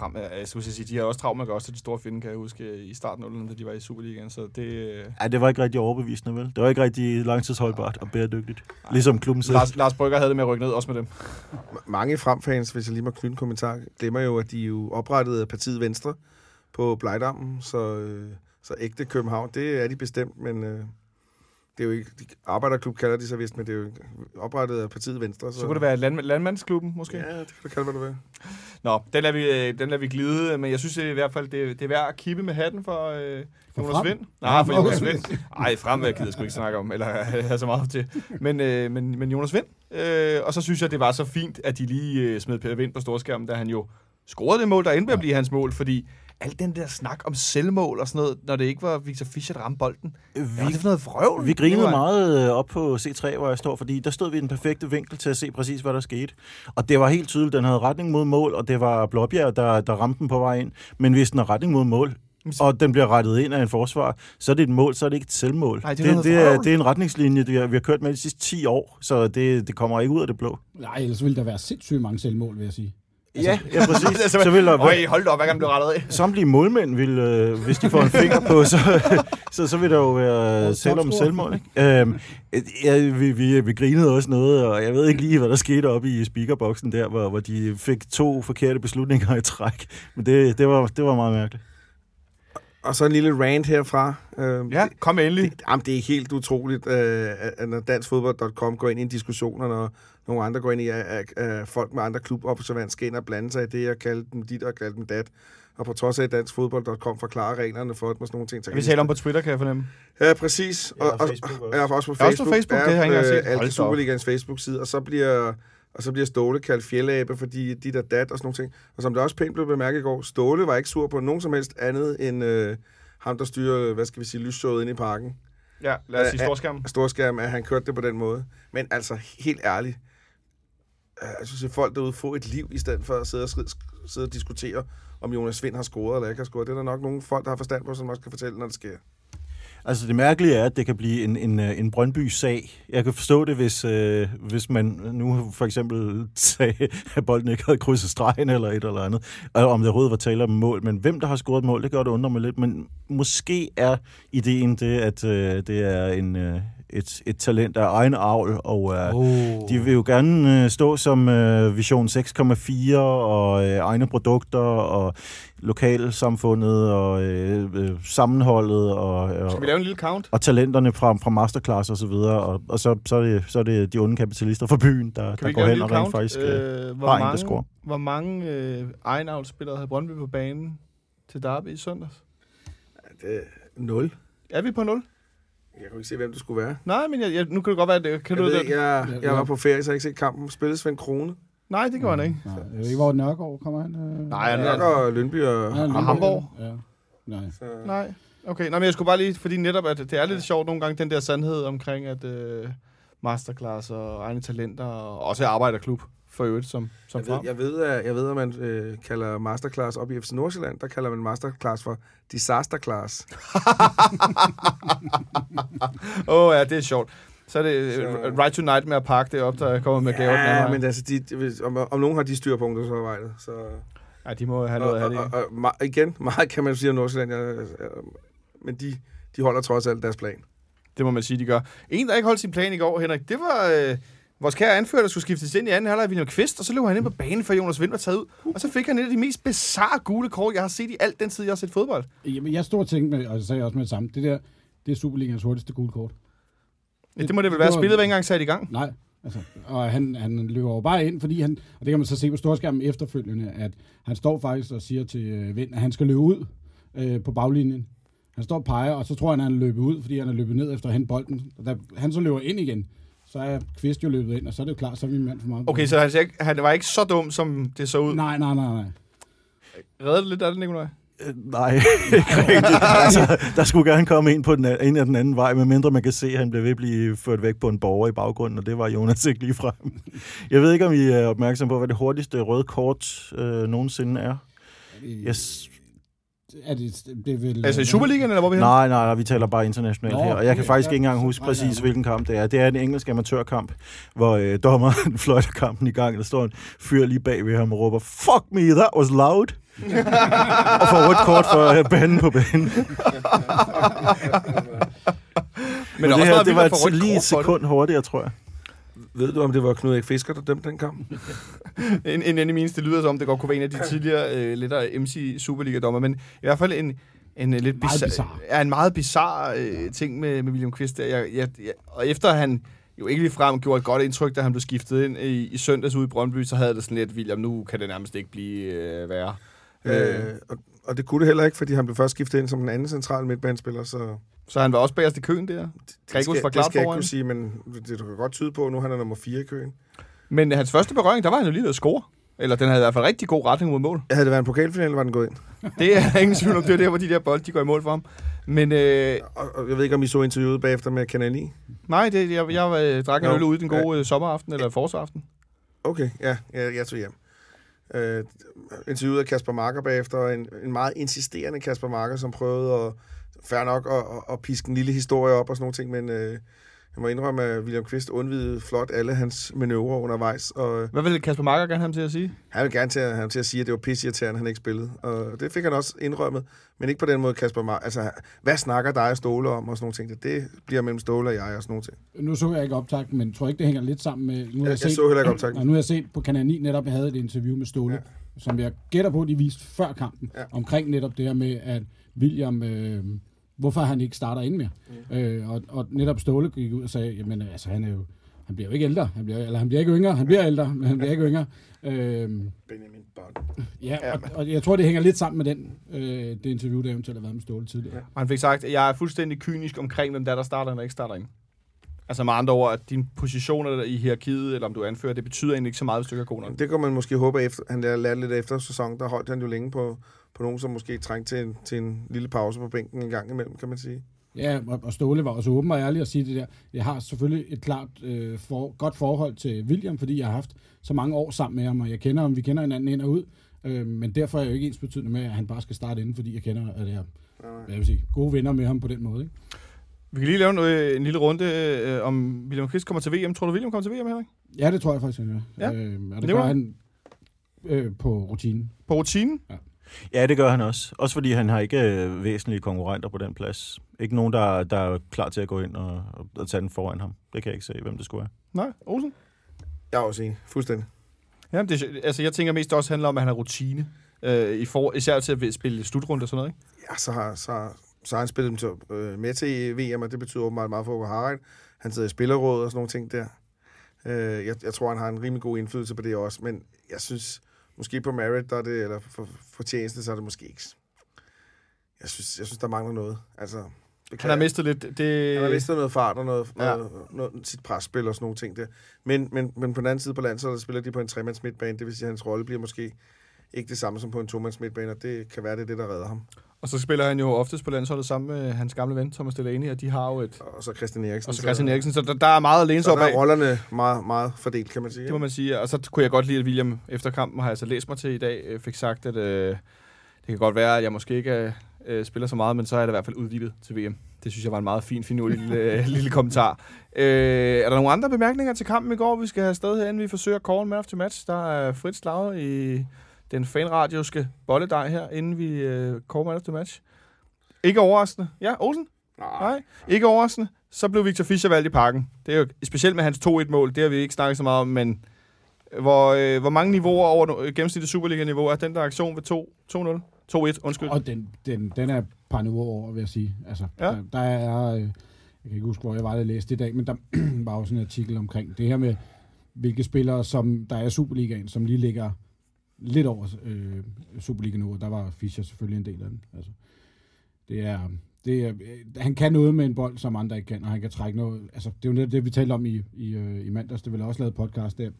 Frem, jeg skulle sige, de har også travlt med at også til de store finde, kan jeg huske, i starten af da de var i Superligaen. Så det... øh, Ej, det var ikke rigtig overbevisende, vel? Det var ikke rigtig langtidsholdbart og bæredygtigt. Ligesom klubben selv. Lars, Lars Brygger havde det med at rykke ned, også med dem. Mange fremfans, hvis jeg lige må knytte en kommentar, glemmer jo, at de er jo oprettede af partiet Venstre på Blejdammen, så, øh, så ægte København, det er de bestemt, men øh, det er jo ikke, de, arbejderklub kalder de sig vist, men det er jo oprettet af partiet Venstre. Så kunne det være land, landmandsklubben, måske? Ja, det kan du kalde, hvad du vil. Nå, den lader, vi, øh, den lader vi glide, men jeg synes i hvert fald, det, det er værd at kippe med hatten for øh, For Jonas Frem? Vind. Nej, for. Jonas Vind. Ej, fremvær gider jeg sgu ikke snakke om, eller have så meget til. Men, øh, men, men Jonas Vind. Øh, og så synes jeg, det var så fint, at de lige øh, smed Per Vind på storskærmen, da han jo scorede det mål, der endte med at blive hans mål, fordi al den der snak om selvmål og sådan noget, når det ikke var Victor Fischer, der ramte bolden. Vi, Hvad var det for noget vrøvl? vi grinede var- meget øh, op på C3, hvor jeg står, fordi der stod vi i den perfekte vinkel til at se præcis, hvad der skete. Og det var helt tydeligt, den havde retning mod mål, og det var Blåbjerg, der, der ramte den på vej ind. Men hvis den har retning mod mål, og den bliver rettet ind af en forsvar, så er det et mål, så er det ikke et selvmål. Nej, det er det, det, er, det er en retningslinje, vi har, vi har kørt med de sidste 10 år, så det, det kommer ikke ud af det blå. Nej, ellers ville der være sindssygt mange selvmål, vil jeg sige. Ja, ja præcis. Altså, så vil der Øj, hold da op, hver gang blev rettet af. samtlige målmænd vil, øh, hvis de får en finger på, så, så, så vil der jo være selv om selvmål. Ikke? Øhm, ja, vi, vi, vi grinede også noget, og jeg ved ikke lige, hvad der skete oppe i speakerboksen der, hvor, hvor de fik to forkerte beslutninger i træk. Men det, det, var, det var meget mærkeligt. Og så en lille rant herfra. Øh, Ja, kom endelig. Det, jamen, det er helt utroligt, øh, at når danskfodbold.com går ind i en diskussion, og når nogle andre går ind i, at, at, at folk med andre klubobservanter skal ind og blande sig i det, og kalde dem dit og kalde dem dat. Og på trods af, at danskfodbold.com forklarer reglerne for det med sådan nogle ting. Så kan Vi taler om på Twitter, kan jeg fornemme. Ja, præcis. Ja, Og, og og, Facebook og, også. ja, også på Ja, også Facebook. på Facebook, det har jeg ikke engang set. Alt. Superligans Facebook-side, og så bliver... Og så bliver Ståle kaldt fjeldabe, fordi de der dat og sådan nogle ting. Og som det også pænt blev bemærket i går, Ståle var ikke sur på nogen som helst andet end øh, ham, der styrer, hvad skal vi sige, lysshowet inde i parken. Ja, lad os sige storskærm. storskærm, at han kørte det på den måde. Men altså, helt ærligt, øh, jeg synes, at folk derude får et liv, i stedet for at sidde og, sk- sidde og diskutere, om Jonas Vind har scoret eller ikke har scoret. Det er der nok nogle folk, der har forstand på, som også kan fortælle, når det sker. Altså det mærkelige er, at det kan blive en, en, øh, en Brøndby-sag. Jeg kan forstå det, hvis, øh, hvis man nu for eksempel sagde, at bolden ikke havde krydset stregen eller et eller andet, og om det overhovedet var tale om mål. Men hvem der har scoret et mål, det gør det undre mig lidt. Men måske er ideen det, at øh, det er en, øh, et, et talent af egen avl, og øh, Oh. de vil jo gerne øh, stå som øh, Vision 6,4 og øh, egne produkter og lokalsamfundet og øh, øh, sammenholdet og, og, Skal vi lave en lille count? og talenterne fra, fra masterclass og så videre, og, og så, så, er det, så er det de onde kapitalister fra byen, der, Kan der går hen og rent count? faktisk øh, øh, hvor, har en, der mange, scorer. hvor mange øh, egenavlsspillere havde Brøndby på banen til Derby i søndags? Det er 0. Er vi på 0? Jeg kunne ikke se, hvem det skulle være. Nej, men jeg, jeg, nu kan det godt være, at det, kan Jeg, du ved, det? jeg, jeg var på ferie, så jeg ikke set kampen. Spillede Svend Krone. Nej, det gjorde han ikke. Nej, jeg ved ikke, hvor Nørgaard kommer han. Øh, Nej, han Ja, er- og Lønby og... Ja, og Hamburg. Ja. Nej. Så, Nej. Okay, nej, men jeg skulle bare lige, fordi netop, at det er lidt sjovt nogle gange, den der sandhed omkring, at øh, masterclass og egne talenter, og også arbejderklub for øvrigt, som, som jeg, ved, frem. jeg, ved, at, jeg ved, at man øh, kalder masterclass op i FC Nordsjælland, der kalder man masterclass for disaster class. Åh oh, ja, det er sjovt. Så er det Så- uh, Right Tonight med at pakke det op, der kommer med gaver. den Ja, vej. men altså, de, om, om nogen har de styr på ungdomsarbejdet, så... ja, de må have Og, noget af og, det. og, og, ma- igen, meget kan man sige om Nordsjælland, jeg, jeg, men de, de holder trods alt deres plan. Det må man sige, de gør. En, der ikke holdt sin plan i går, Henrik, det var øh, vores kære anfører, der skulle skiftes ind i anden halvleg, William Kvist, og så løb han ind på banen, før Jonas Vind var taget ud. Og så fik han et af de mest bizarre gule kort, jeg har set i alt den tid, jeg har set fodbold. Jamen, jeg stod og tænkte, med, og jeg sagde også med det samme, det der, det er Superligans hurtigste gule kort. Ja, det må det vel være. Spillet var ikke engang sat i gang. Nej, altså, og han, han løber jo bare ind, fordi han, og det kan man så se på storskærmen efterfølgende, at han står faktisk og siger til øh, Vind, at han skal løbe ud øh, på baglinjen. Han står og peger, og så tror han, at han er løbet ud, fordi han er løbet ned efter at hente bolden. Og da han så løber ind igen, så er Kvist jo løbet ind, og så er det jo klart, så er vi en mand for meget. Okay, så han, ikke- han var ikke så dum, som det så ud. Nej, nej, nej, nej. Redde det lidt af det, Nikolaj? Øh, Nej, ikke rigtigt. altså, der skulle gerne komme en på den, en af den anden vej, medmindre man kan se, at han blev ved at blive ført væk på en borger i baggrunden, og det var Jonas ikke lige frem. Jeg ved ikke, om I er opmærksom på, hvad det hurtigste røde kort øh, nogensinde er. Yes. Er det, det er vel, Altså i Superligaen, eller hvor er vi hen? Nej, nej, nej, vi taler bare internationalt Nå, her, og jeg kan okay, faktisk ja, ikke engang huske nej, nej, præcis, nej. hvilken kamp det er. Det er en engelsk amatørkamp, hvor øh, dommeren fløjter kampen i gang. Der står en fyr lige bag ved ham og råber, Fuck me, that was loud! Og får rødt kort for øh, banen på banen. Men, Men det, er her, også det var et, lige et sekund hurtigere, tror jeg. Ved du, om det var Knud Erik Fisker, der dømte den kamp? En, en af de minste, det lyder som, det godt kunne være en af de tidligere øh, lidt af MC Superliga-dommer, men i hvert fald en, en øh, lidt Meget bizar- bizarre. Ja, en meget bizarre øh, ting med, med William Kvist. Der. Jeg, jeg, jeg, og efter han jo ikke lige frem gjorde et godt indtryk, da han blev skiftet ind i, i søndags ude i Brøndby, så havde det sådan lidt, William, nu kan det nærmest ikke blive øh, værre. Øh, og, og det kunne det heller ikke, fordi han blev først skiftet ind som den anden central midtbanespiller, så... Så han var også bagerst i køen der. Det skal, var det klart skal jeg ikke kunne sige, men det du kan godt tyde på, at nu han er nummer 4 i køen. Men hans første berøring, der var han jo lige ved at score. Eller den havde i hvert fald rigtig god retning mod mål. Havde det været en pokalfinale, var den gået ind. Det er ingen tvivl om, det er der, hvor de der bolde, de går i mål for ham. Men øh, Og, og jeg ved ikke, om I så interviewet bagefter med Kanal 9? nej, det, jeg, jeg øh, drak en øl ude den gode øh, sommeraften, eller forårsaften. Okay, ja, jeg, jeg tog hjem. Øh, interviewet af Kasper Marker bagefter, en, en meget insisterende Kasper Marker, som prøvede at, fair nok at, at, at piske en lille historie op og sådan nogle ting, men øh, jeg må indrømme, at William Kvist undvidede flot alle hans manøvrer undervejs, og øh, Hvad vil Kasper Marker gerne have ham til at sige? han vil gerne til at, vil til at sige, at det var pisseirriterende, han ikke spillede. Og det fik han også indrømmet, men ikke på den måde Kasper Marker. Altså, hvad snakker dig og Ståle om og sådan nogle ting? Det bliver mellem Ståle og jeg og sådan nogle ting. Nu så jeg ikke optakt, men tror ikke, det hænger lidt sammen med... Nu har Jeg, jeg så heller ikke optaget. Og nu har jeg set på Kanal 9 netop, jeg havde et interview med Ståle, ja. som jeg gætter på, de viste før kampen, ja. omkring netop det her med, at William, øh, hvorfor han ikke starter ind mere. Mm. Øh, og, og netop Ståle gik ud og sagde, jamen altså, han er jo, han bliver jo ikke ældre, han bliver, eller han bliver ikke yngre, han bliver ældre, men han bliver ikke yngre. Øh, Benjamin Bond. ja, og, og, jeg tror, det hænger lidt sammen med den, øh, det interview, der eventuelt har været med Ståle tidligere. Ja. Og han fik sagt, at jeg er fuldstændig kynisk omkring, hvem der, er, der starter og ikke starter ind. Altså med andre ord, at din positioner i hierarkiet, eller om du er anfører, det betyder egentlig ikke så meget, hvis du ikke er god nok. Det kan man måske håbe, efter, han lærte lært lidt efter sæsonen. Der holdt han jo længe på, på nogen, som måske trængte til en, til en lille pause på bænken en gang imellem, kan man sige. Ja, og, Ståle var også åben og ærlig at sige det der. Jeg har selvfølgelig et klart øh, for, godt forhold til William, fordi jeg har haft så mange år sammen med ham, og jeg kender ham, vi kender hinanden ind og ud. Øh, men derfor er jeg jo ikke ens betydende med, at han bare skal starte inden, fordi jeg kender at jeg, hvad jeg vil sige, gode venner med ham på den måde. Ikke? Vi kan lige lave en, øh, en lille runde øh, om William Kvist kommer til VM. Tror du, William kommer til VM, Henrik? Ja, det tror jeg faktisk, han gør. Ja. Øh, og det Det gør han øh, på rutinen. På rutinen? Ja, det gør han også. Også fordi han har ikke øh, væsentlige konkurrenter på den plads. Ikke nogen, der, der er klar til at gå ind og, og, tage den foran ham. Det kan jeg ikke se, hvem det skulle være. Nej, Olsen? Jeg er også enig. Fuldstændig. Ja, det, altså, jeg tænker mest, det også handler om, at han har rutine. Øh, i for, især til at spille slutrunde og sådan noget, ikke? Ja, så har, så, så har han spillet dem til, øh, med til VM, og det betyder åbenbart meget for Åke Harald. Han sidder i spillerrådet og sådan nogle ting der. Øh, jeg, jeg tror, han har en rimelig god indflydelse på det også, men jeg synes, måske på Merit, der er det, eller for, for tjeneste, så er det måske ikke. Jeg synes, jeg synes der mangler noget. Altså, det Han har mistet lidt... Det, Han har mistet noget fart og noget, Ja. noget, noget, sit presspil og sådan nogle ting der. Men, men, men på den anden side på landsholdet spiller de på en tremands midtbane. Det vil sige, at hans rolle bliver måske ikke det samme som på en tomands midtbane, og det kan være, det er det, der redder ham. Og så spiller han jo oftest på landsholdet sammen med hans gamle ven, Thomas Delaney, og de har jo et... Og så Christian Eriksen. Og så Christian Eriksen, så der, der er meget at læne sig Så op af. er rollerne meget, meget fordelt, kan man sige. Det må man sige. Og så kunne jeg godt lide, at William efter kampen, har jeg så læst mig til i dag, øh, fik sagt, at øh, det kan godt være, at jeg måske ikke øh, spiller så meget, men så er jeg da i hvert fald udvidet til VM. Det synes jeg var en meget fin, finurlig lille, øh, lille kommentar. Øh, er der nogle andre bemærkninger til kampen i går, vi skal have sted her, inden vi forsøger man of the match? Der er frit slaget i den fanradioske bolledej her, inden vi øh, of the match. Ikke overraskende. Ja, Olsen? Nej. Ikke overraskende. Så blev Victor Fischer valgt i parken. Det er jo specielt med hans 2-1-mål. Det har vi ikke snakket så meget om, men hvor, øh, hvor mange niveauer over no- gennemsnittet Superliga-niveau er den der aktion ved 2 2-0? 2-1, undskyld. Og den, den, den er et par niveauer over, vil jeg sige. Altså, Ja. der, der er, øh, jeg kan ikke huske, hvor jeg var, det læste i dag, men der var sådan en artikel omkring det her med, hvilke spillere, som der er i Superligaen, som lige ligger lidt over øh, Superliga-niveau. Der var Fischer selvfølgelig en del af den. Altså, det er, det er, øh, han kan noget med en bold, som andre ikke kan, og han kan trække noget. Altså, det er jo netop det, vi talte om i, i, øh, i mandags. Det vil også lavet podcast der.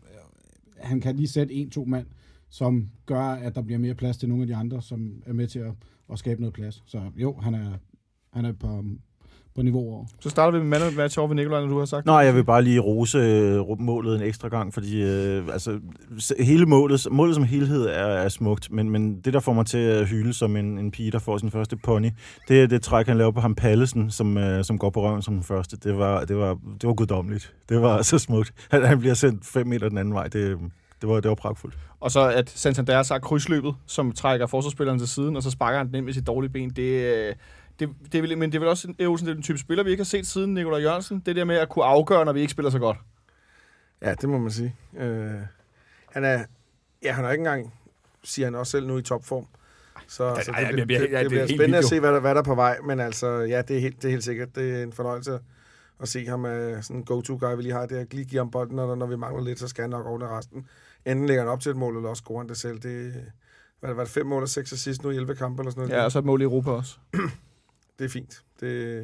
Han kan lige sætte en-to mand, som gør, at der bliver mere plads til nogle af de andre, som er med til at, at skabe noget plads. Så jo, han er, han er på, på niveau over. Så starter vi med man match over ved Nikolaj, når du har sagt. Nå, jeg vil bare lige rose øh, målet en ekstra gang, fordi øh, altså, hele målet, målet som helhed er, er smukt, men, men det, der får mig til at hyle som en, en pige, der får sin første pony, det er det træk, han laver på ham Pallesen, som, øh, som går på røven som den første. Det var, det var, det var guddommeligt. Det var så smukt. Han, han bliver sendt fem meter den anden vej. Det, det, var, det var pragtfuldt. Og så at Santander har krydsløbet, som trækker forsvarsspilleren til siden, og så sparker han den ind med sit dårlige ben. Det, øh, det, det vel, men det er vel også en, Olsen, det er en type spiller, vi ikke har set siden Nikolaj Jørgensen. Det der med at kunne afgøre, når vi ikke spiller så godt. Ja, det må man sige. Øh, han er, ja, han er ikke engang, siger han også selv nu, i topform. Så, Ja, så ja, det, ja, det, ja, det er det bliver helt spændende at se, hvad der, hvad der er på vej. Men altså, ja, det er helt, det er helt sikkert. Det er en fornøjelse at, at se ham uh, sådan en go-to-guy, vi lige har der. Lige give ham bolden, og når vi mangler lidt, så skal han nok ordne resten. Enten lægger han op til et mål, eller også scorer han det selv. Det, hvad var det, fem mål og seks assist nu i 11 kampe, eller sådan noget? Ja, og så et mål i Europa også. Det er fint. Det,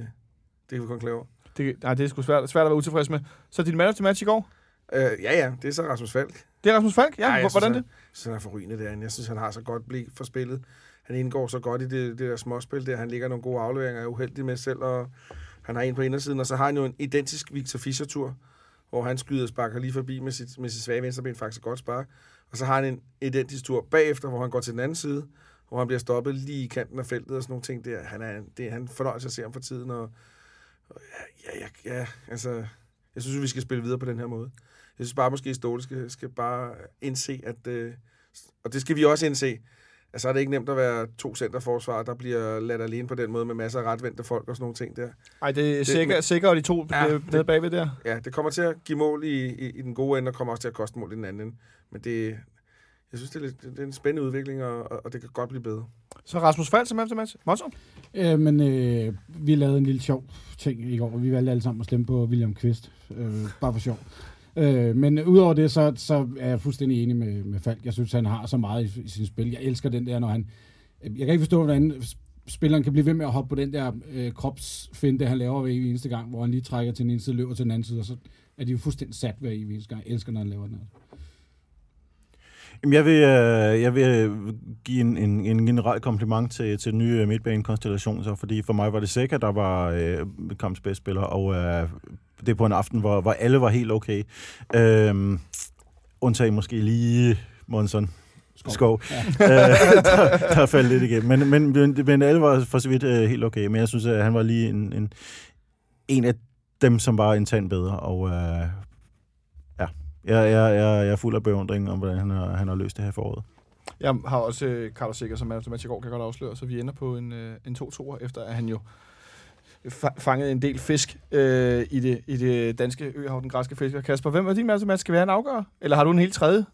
det kan vi kun klare over. Det, nej, det er sgu svært, svært at være utilfreds med. Så din man of the match i går? Øh, ja, ja, det er så Rasmus Falk. Det er Rasmus Falk? Ja, Hvor- hvordan synes, det? Jeg synes, han er forrygende derinde. Jeg synes, han har så godt blik for spillet. Han indgår så godt i det, det der småspil der. Han ligger nogle gode afleveringer, er uheldig med selv, og han har en på indersiden. Og så har han jo en identisk Victor Fischer-tur, hvor han skyder og sparker lige forbi med sit, med sit svage venstreben, faktisk godt spark. Og så har han en identisk tur bagefter, hvor han går til den anden side, hvor han bliver stoppet lige i kanten af feltet og sådan nogle ting der. Han er, det han fornøjelse at se ham for tiden, og, og ja, ja, ja, altså, jeg synes, vi skal spille videre på den her måde. Jeg synes bare, måske Ståle skal, skal bare indse, at, øh, og det skal vi også indse, at så er det ikke nemt at være to centerforsvar, der bliver ladt alene på den måde med masser af retvendte folk og sådan nogle ting der. Ej, det er Det- sikker, men- sikker, og de to Ja, ja, det- nede bagved der. Ja, det kommer til at give mål i, i, i den gode ende, og kommer også til at koste mål i den anden ende. Men det, jeg synes, det er, lidt, det er en spændende udvikling, og, og- det kan godt blive bedre. Så Rasmus Falk som efter match. Monson? Øh, men øh, vi lavede en lille sjov ting i går. Vi valgte alle sammen at stemme på William Kvist. Øh, bare for sjov. Øh, men udover det, så, så er jeg fuldstændig enig med, med Falk. Jeg synes, han har så meget i, i sin spil. Jeg elsker den der, når han... Jeg kan ikke forstå, hvordan spilleren kan blive ved med at hoppe på den der øh, kropsfinte, han laver hver eneste gang, hvor han lige trækker til den ene side, løber til den anden side, og så er de jo fuldstændig sat hver eneste gang. Jeg elsker, når han laver den. Jamen, jeg vil, øh, jeg vil give en, en, en generel kompliment til, til den nye øh, midtbanekonstellation, så, fordi for mig var det sikkert, der var øh, kampens bedste spiller, og øh, det er på en aften, hvor, hvor alle var helt okay. Øh, undtagen måske lige Monson. Skov. Ja. der, der faldt lidt igennem. Men, men, men, men alle var for så vidt øh, helt okay. Men jeg synes, at han var lige en, en, en af dem, som var en tand bedre. Og øh, jeg, jeg, jeg, jeg er fuld af beundring om, hvordan han har, han har løst det her foråret. Jeg har også øh, Carlos Sikker som i går, kan godt afsløre, så vi ender på en, øh, en 2-2'er, efter at han jo fa- fangede en del fisk øh, i, det, i det danske øhav, den græske fisker. Kasper, hvem er din match? Skal vi have en afgør? Eller har du en helt tredje?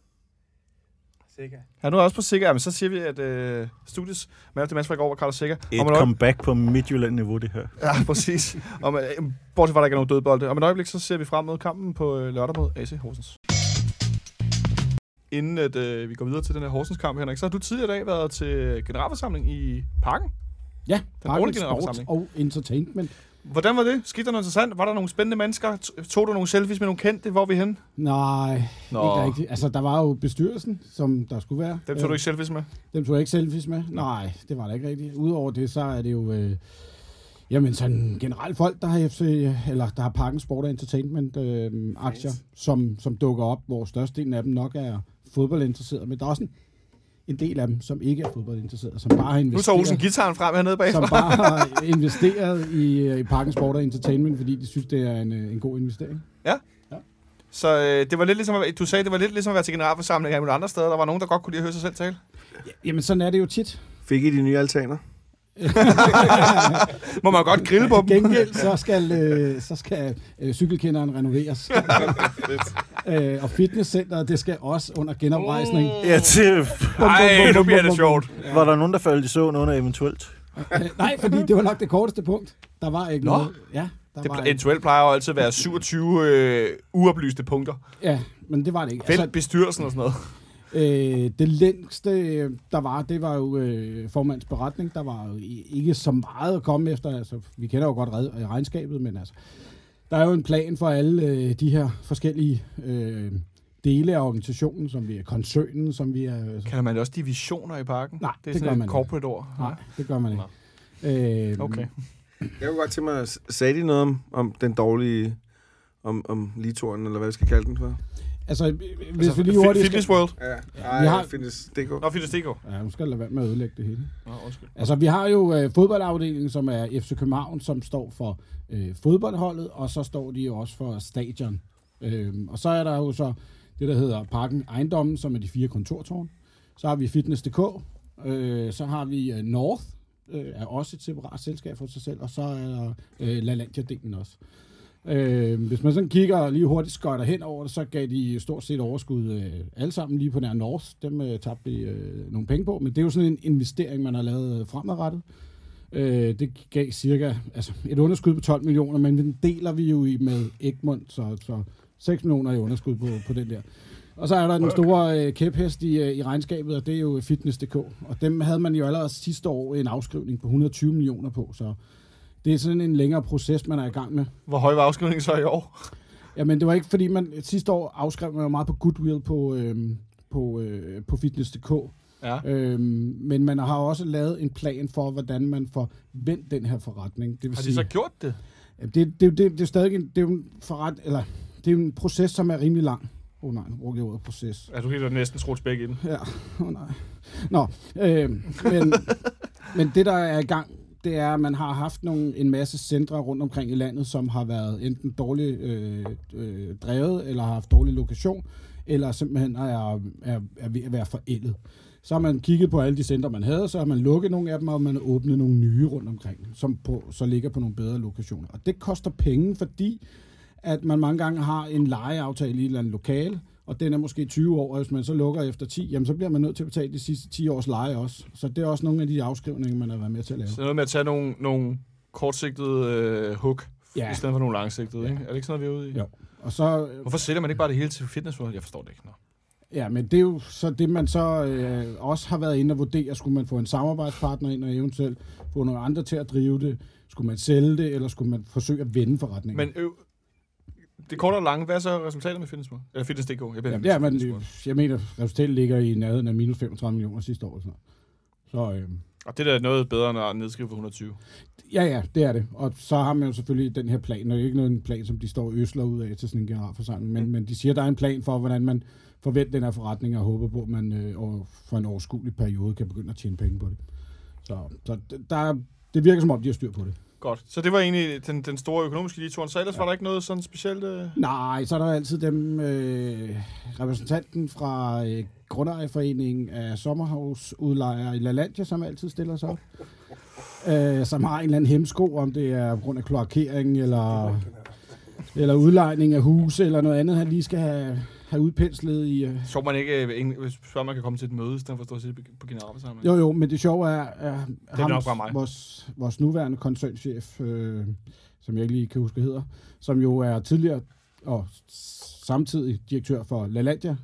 Sikker. Har du også på Sikker? Jamen, så siger vi, at øh, studies man efter match fra i går var Carlos Sikker. Et Om et øje- comeback på Midtjylland-niveau, det her. Ja, præcis. Om, øh, bortset fra, at der ikke er nogen dødbolde. Om et øjeblik, så ser vi frem mod kampen på øh, lørdag mod AC Horsens. Inden at, øh, vi går videre til den her Horsens-kamp, Henrik, så har du tidligere i dag været til generalforsamling i Parken. Ja, årlige Parken Sport generalforsamling. og Entertainment. Hvordan var det? Skete der noget interessant? Var der nogle spændende mennesker? Tog du nogle selfies med nogle kendte? Hvor er vi hen? Nej, Nå. ikke rigtigt. Altså, der var jo bestyrelsen, som der skulle være. Dem tog du Øh, ikke selfies med? Dem tog jeg ikke selfies med. Nej, det var der ikke rigtigt. Udover det, så er det jo... Øh, jamen, sådan generelt folk, der har FC, eller der har Parken Sport og Entertainment øh, aktier, som, som dukker op, hvor størstedelen af dem nok er fodboldinteresserede. Men der er også en, en del af dem, som ikke er fodboldinteresserede, som bare har Nu tager investeret, Olsen gitaren frem hernede bag. som bare har investeret i, øh, i Parken Sport og Entertainment, fordi de synes, det er en, øh, en god investering. Så øh, det var lidt ligesom, at, du sagde, det var lidt ligesom at være til generalforsamling af andre steder. Der var nogen, der godt kunne lide at høre sig selv tale. Jamen, sådan er det jo tit. Fik I de nye altaner? Må man godt grille på dem. gengæld så skal, øh, så skal øh, cykelkenderen renoveres. øh, og fitnesscenteret, det skal også under genoprejsning. Ja, til, Ej, nu bliver det sjovt. var der nogen, der faldt i søvn under eventuelt? Øh, nej, fordi det var nok det korteste punkt. Der var ikke Nå. noget. Ja, der Det var eventuelt plejer jo altid at være 27 øh, uoplyste punkter. Ja, men det var det ikke. Fedt bestyrelsen og sådan noget. Øh, det længste, øh, der var, det var jo øh, formands beretning. Der var jo ikke så meget at komme efter. Altså, vi kender jo godt red- øh, regnskabet, men altså, der er jo en plan for alle øh, de her forskellige øh, dele af organisationen, som vi er koncernen, som vi er... Kalder man det også divisioner i parken? Nej, det er det sådan gør et man ikke. corporate ord. Nej, det gør man ikke. Øh, Okay. Jeg kunne godt tænke mig, sagde de noget om, om den dårlige, om, om ligetoren, eller hvad vi skal kalde den for? Altså, hvis Altså, vi lige hurtigt Fitness skal... World. Ja, Ja, ej, vi har- findes DK. Nå, Fitness DK. Ja, nu skal jeg lade være med at ødelægge det hele. Nå, undskyld. Altså, vi har jo øh, fodboldafdelingen, som er FC København, som står for øh, fodboldholdet, og så står de jo også for stadion. Øhm, og så er der jo så det, der hedder Parken Ejendommen, som er de fire kontortårn. Så har vi Fitness.dk, øh, så har vi øh, North, øh, er også et separat selskab for sig selv, og så er der øh, LaLandia-delen også. Øh, hvis man sådan kigger lige hurtigt skøjter hen over det, så gav de stort set overskud øh, alle sammen lige på nær North. Dem øh, tabte vi øh, nogle penge på, men det er jo sådan en investering, man har lavet øh, fremadrettet. Øh, det gav cirka altså et underskud på 12 millioner, men den deler vi jo i med Egmont, så, så 6 millioner i underskud på, på den der. Og så er der den store øh, kæphest i, øh, i regnskabet, og det er jo Fitness.dk. Og dem havde man jo allerede sidste år en afskrivning på 120 millioner på, så det er sådan en længere proces, man er i gang med. Hvor høj var afskrivningen så i år? Jamen, det var ikke, fordi man sidste år afskrev man jo meget på goodwill på, øhm, på, øh, på fitness.dk. Ja. Øhm, men man har også lavet en plan for, hvordan man får vendt den her forretning. Det vil Har de sige, så gjort det? Ja, det, det, det, det, er stadig en, det er en forret, eller det er en proces, som er rimelig lang. Åh oh, nej, nu brugte jeg ordet proces. Er du helt næsten skruet spæk i den? Ja, åh oh, nej. Nå, øh, men, men det der er i gang, det er, at man har haft nogle, en masse centre rundt omkring i landet, som har været enten dårligt øh, øh, drevet, eller har haft dårlig lokation, eller simpelthen er, er, er ved at være forældet. Så har man kigget på alle de centre, man havde, så har man lukket nogle af dem, og man har åbnet nogle nye rundt omkring, som på, så ligger på nogle bedre lokationer. Og det koster penge, fordi at man mange gange har en lejeaftale i et eller andet lokale, og den er måske 20 år, og hvis man så lukker efter 10, jamen så bliver man nødt til at betale de sidste 10 års leje også. Så det er også nogle af de afskrivninger, man har været med til at lave. Så noget med at tage nogle, nogle kortsigtede øh, hook, Ja. i stedet for nogle langsigtede, ikke? Er det ikke sådan noget, vi er ude i? Jo. Og så, øh, Hvorfor sælger man ikke bare det hele til fitnessforbundet? Jeg forstår det ikke. Nå. ja, men det er jo så det, man så øh, også har været inde og vurdere. Skulle man få en samarbejdspartner ind og eventuelt få nogle andre til at drive det? Skulle man sælge det, eller skulle man forsøge at vende forretningen? Men øh, det korte og lange, hvad er så resultatet med Fitness? Eller Fitness.dk? Jeg Jamen, det er, man, jeg mener, resultatet ligger i nærheden af minus 35 millioner sidste år. Sådan noget. så øh, Og det der er noget bedre end at nedskrive for 120. Ja, ja, det er det. Og så har man jo selvfølgelig den her plan, og det er ikke noget en plan, som de står og øsler ud af til sådan en generalforsamling, men, men de siger, at der er en plan for, hvordan man forventer den her forretning, og håber på, at man øh, for en overskuelig periode kan begynde at tjene penge på det. Så, så der, er- det virker som om, de har styr på det. Godt. Så det var egentlig den, den store økonomiske ligeturen. Så ellers ja. var der ikke noget sådan specielt... Øh... Nej, så er der altid dem, øh, repræsentanten fra øh, Grundejerforeningen af sommerhusudlejere i LaLandia, som altid stiller sig op. Øh, som har en eller anden hemsko, om det er på grund af kloakering, eller, eller udlejning af huse, eller noget andet, han lige skal have, have udpenslet i... Øh. Så man ikke, øh, før man kan komme til et møde, i stedet for at stå og sidde på generalforsamlingen. Jo, jo, men det sjove er, at ham, nok bare mig. Vores, vores nuværende koncernchef, øh, som jeg ikke lige kan huske, hedder, som jo er tidligere og samtidig direktør for LaLandia,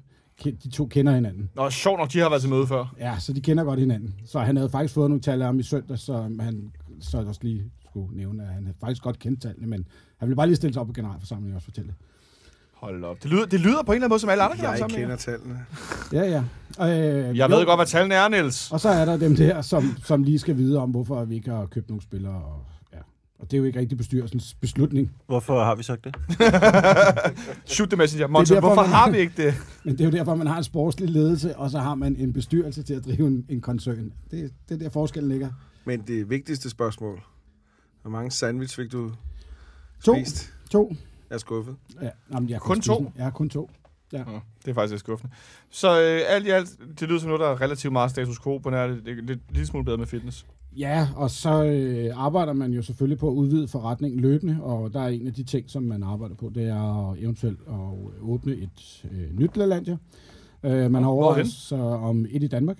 de to kender hinanden. Nå, sjovt nok, de har været til møde før. Ja, så de kender godt hinanden. Så han havde faktisk fået nogle tal af ham i søndag, så han så også lige skulle nævne, at han havde faktisk godt kendt tallene, men han ville bare lige stille sig op på generalforsamlingen og også fortælle det. Hold op. Det lyder, det lyder på en eller anden måde som alle andre Jeg generalforsamlinger. kender tallene. Ja, ja. Og, øh, Jeg jo, ved godt, hvad tallene er, Niels. Og så er der dem der, som, som lige skal vide om, hvorfor vi ikke har købt nogle spillere. Og, ja. og det er jo ikke rigtig bestyrelsens beslutning. Hvorfor har vi sagt det? Shoot the messenger. Monson, derfor, hvorfor man- har vi ikke det? Men det er jo derfor, man har en sportslig ledelse, og så har man en bestyrelse til at drive en, en koncern. Det, det er der forskellen ligger. Men det vigtigste spørgsmål. Hvor mange sandwich fik du To. spist? To. Jeg er skuffet. Ja, jamen, jeg Kun spise to? den. Ja, kun to. Ja. Nå, det er faktisk lidt skuffende. Så øh, alt i alt, det lyder som noget, der er relativt meget status quo på nær det, det er lidt, lidt smule bedre med fitness. Ja, og så øh, arbejder man jo selvfølgelig på at udvide forretningen løbende, og der er en af de ting, som man arbejder på, det er eventuelt at åbne et øh, nyt LaLandia. Øh, man har sig om et i Danmark.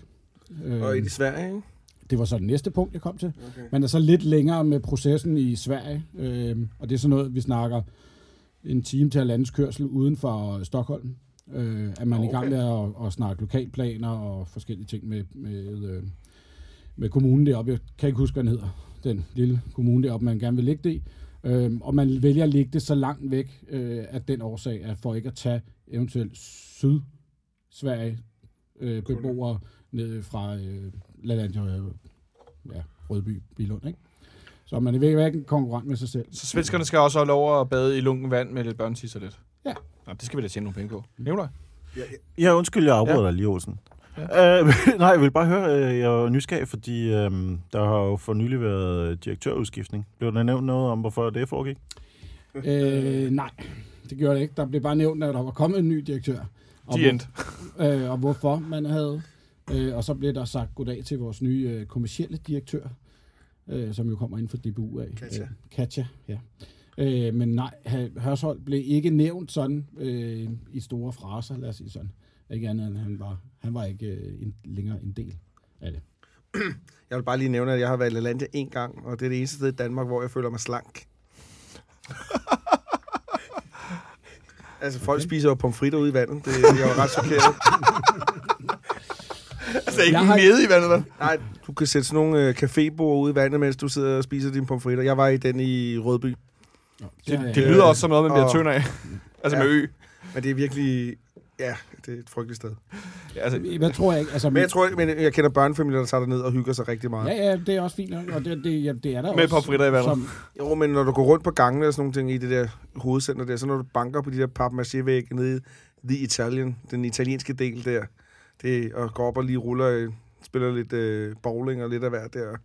Øh, Og et i Sverige, ikke? Det var så det næste punkt, jeg kom til. Okay. Man er så lidt længere med processen i Sverige, øh, og det er sådan noget, vi snakker en time til halvandens kørsel uden for Stockholm. Øh, at man er i gang Okay. med at, at snakke lokalplaner og forskellige ting med, med, øh, med kommunen deroppe. Jeg kan ikke huske, hvad den hedder. Den lille kommune deroppe, man gerne vil ligge det i. Øh, og man vælger at lægge det så langt væk øh, af den årsag, at for ikke at tage eventuelt Syd-Sverige øh, beboere ned fra øh, Lalandia, øh, ja, Rødby, Bilund, ikke? Så man er hverken konkurrent med sig selv. Så svenskerne skal også have lov at bade i lunken vand med lidt børnetisser lidt. Ja. Nå, det skal vi da tjene nogle penge på. Nævner Ja, undskyld, jeg afbryder Ja. dig lige, Olsen. Ja. Øh, nej, jeg vil bare høre, øh, jeg er nysgerrig, fordi øh, der har jo for nylig været direktørudskiftning. Blev der nævnt noget om, hvorfor det foregik? Øh, nej, det gjorde det ikke. Der blev bare nævnt, at der var kommet en ny direktør. Og, De hvor, øh, og hvorfor man havde. Øh, og så blev der sagt goddag til vores nye øh, kommercielle direktør, øh, som jo kommer ind fra DBU af. Katja. Øh, Katja, ja. Øh, men nej, Hørsholm blev ikke nævnt sådan øh, i store fraser, lad os sige sådan. Ikke andet end, han var, han var ikke øh, en, længere en del af det. Jeg vil bare lige nævne, at jeg har været i LaLandia en gang, og det er det eneste sted i Danmark, hvor jeg føler mig slank. altså, folk spiser jo pomfritter ude i vandet. Det jeg er jo ret chokeret. Altså ikke Jeg har- nede i vandet, vel? Nej, du kan sætte sådan nogle øh, cafébord ude i vandet, mens du sidder og spiser dine pomfritter. Jeg var i den i Rødby. Nå, Det, jeg- det lyder også som noget, man bliver Og- tynd af. Altså Ja. med ø. Men det er virkelig... Ja, det er et frygteligt sted. Ja, altså, Hvad tror jeg ikke? Altså, Men jeg tror, men jeg kender børnefamilier, der tager ned og hygger sig rigtig meget. Ja, ja, det er også fint nok, og det, det, ja, det er der Med også. pomfritter i vandet. Som, Jo, men når du går rundt på gangene og sådan nogle ting i det der hovedcenter der, så når du banker på de der papmaché-vægge nede i The Italian, den italienske del der, det, og går op og lige ruller, øh, spiller lidt øh, bowling og lidt af hvert der.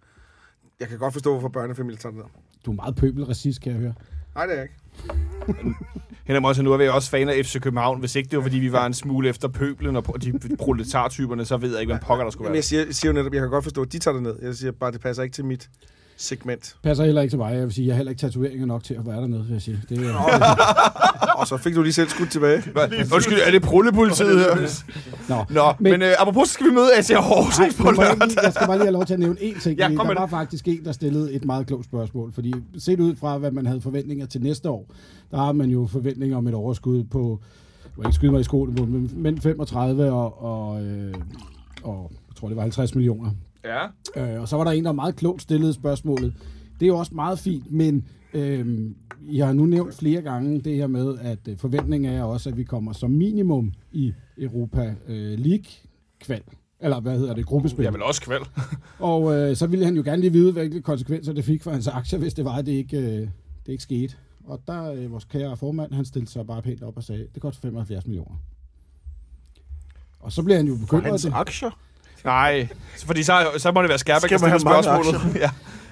Jeg kan godt forstå, hvorfor børnefamilier tager ned. du er meget pøbelracist, kan jeg høre. Nej, det er jeg ikke. Henrik Monsen, nu er vi også fan af FC København. Hvis ikke det var, fordi vi var en smule efter pøblen og de proletartyperne, så ved jeg ikke, hvem pokker der skulle Jamen, være. jeg siger, jeg siger jo netop, jeg kan godt forstå, at de tager det ned. Jeg siger bare, det passer ikke til mit segment. Passer heller ikke til mig. Jeg vil sige, jeg har heller ikke tatoveringer nok til at være dernede, vil jeg sige. Det er, Og så fik du lige selv skudt tilbage. Undskyld, er det prullepolitiet her? Nå, Nå, men, Men- uh, apropos, så skal vi møde AC Horsens på jeg, lørdag. jeg skal bare lige have lov til at nævne én ting. Ja, kom der var det. faktisk en, der stillede et meget klogt spørgsmål. Fordi set ud fra, hvad man havde forventninger til næste år, der har man jo forventninger om et overskud på, jeg vil ikke skyde mig i skoene men 35 og, og, øh, og jeg tror, det var 50 millioner. Ja. Øh, og så var der en, der meget klogt stillede spørgsmålet. Det er jo også meget fint, men øh, jeg har nu nævnt flere gange det her med, at øh, forventningen er også, at vi kommer som minimum i Europa øh, League kval. Eller hvad hedder det? Gruppespil. Jeg vil også kvæl. Og øh, så ville han jo gerne lige vide, hvilke konsekvenser det fik for hans aktier, hvis det var, at det ikke, øh, det ikke skete. Og der, øh, vores kære formand, han stillede sig bare pænt op og sagde, det koster 75 millioner. Og så bliver han jo For bekymret. hans det- aktier? Nej, så- fordi så, så må det være stiller have mange spørgsmålet. Ja.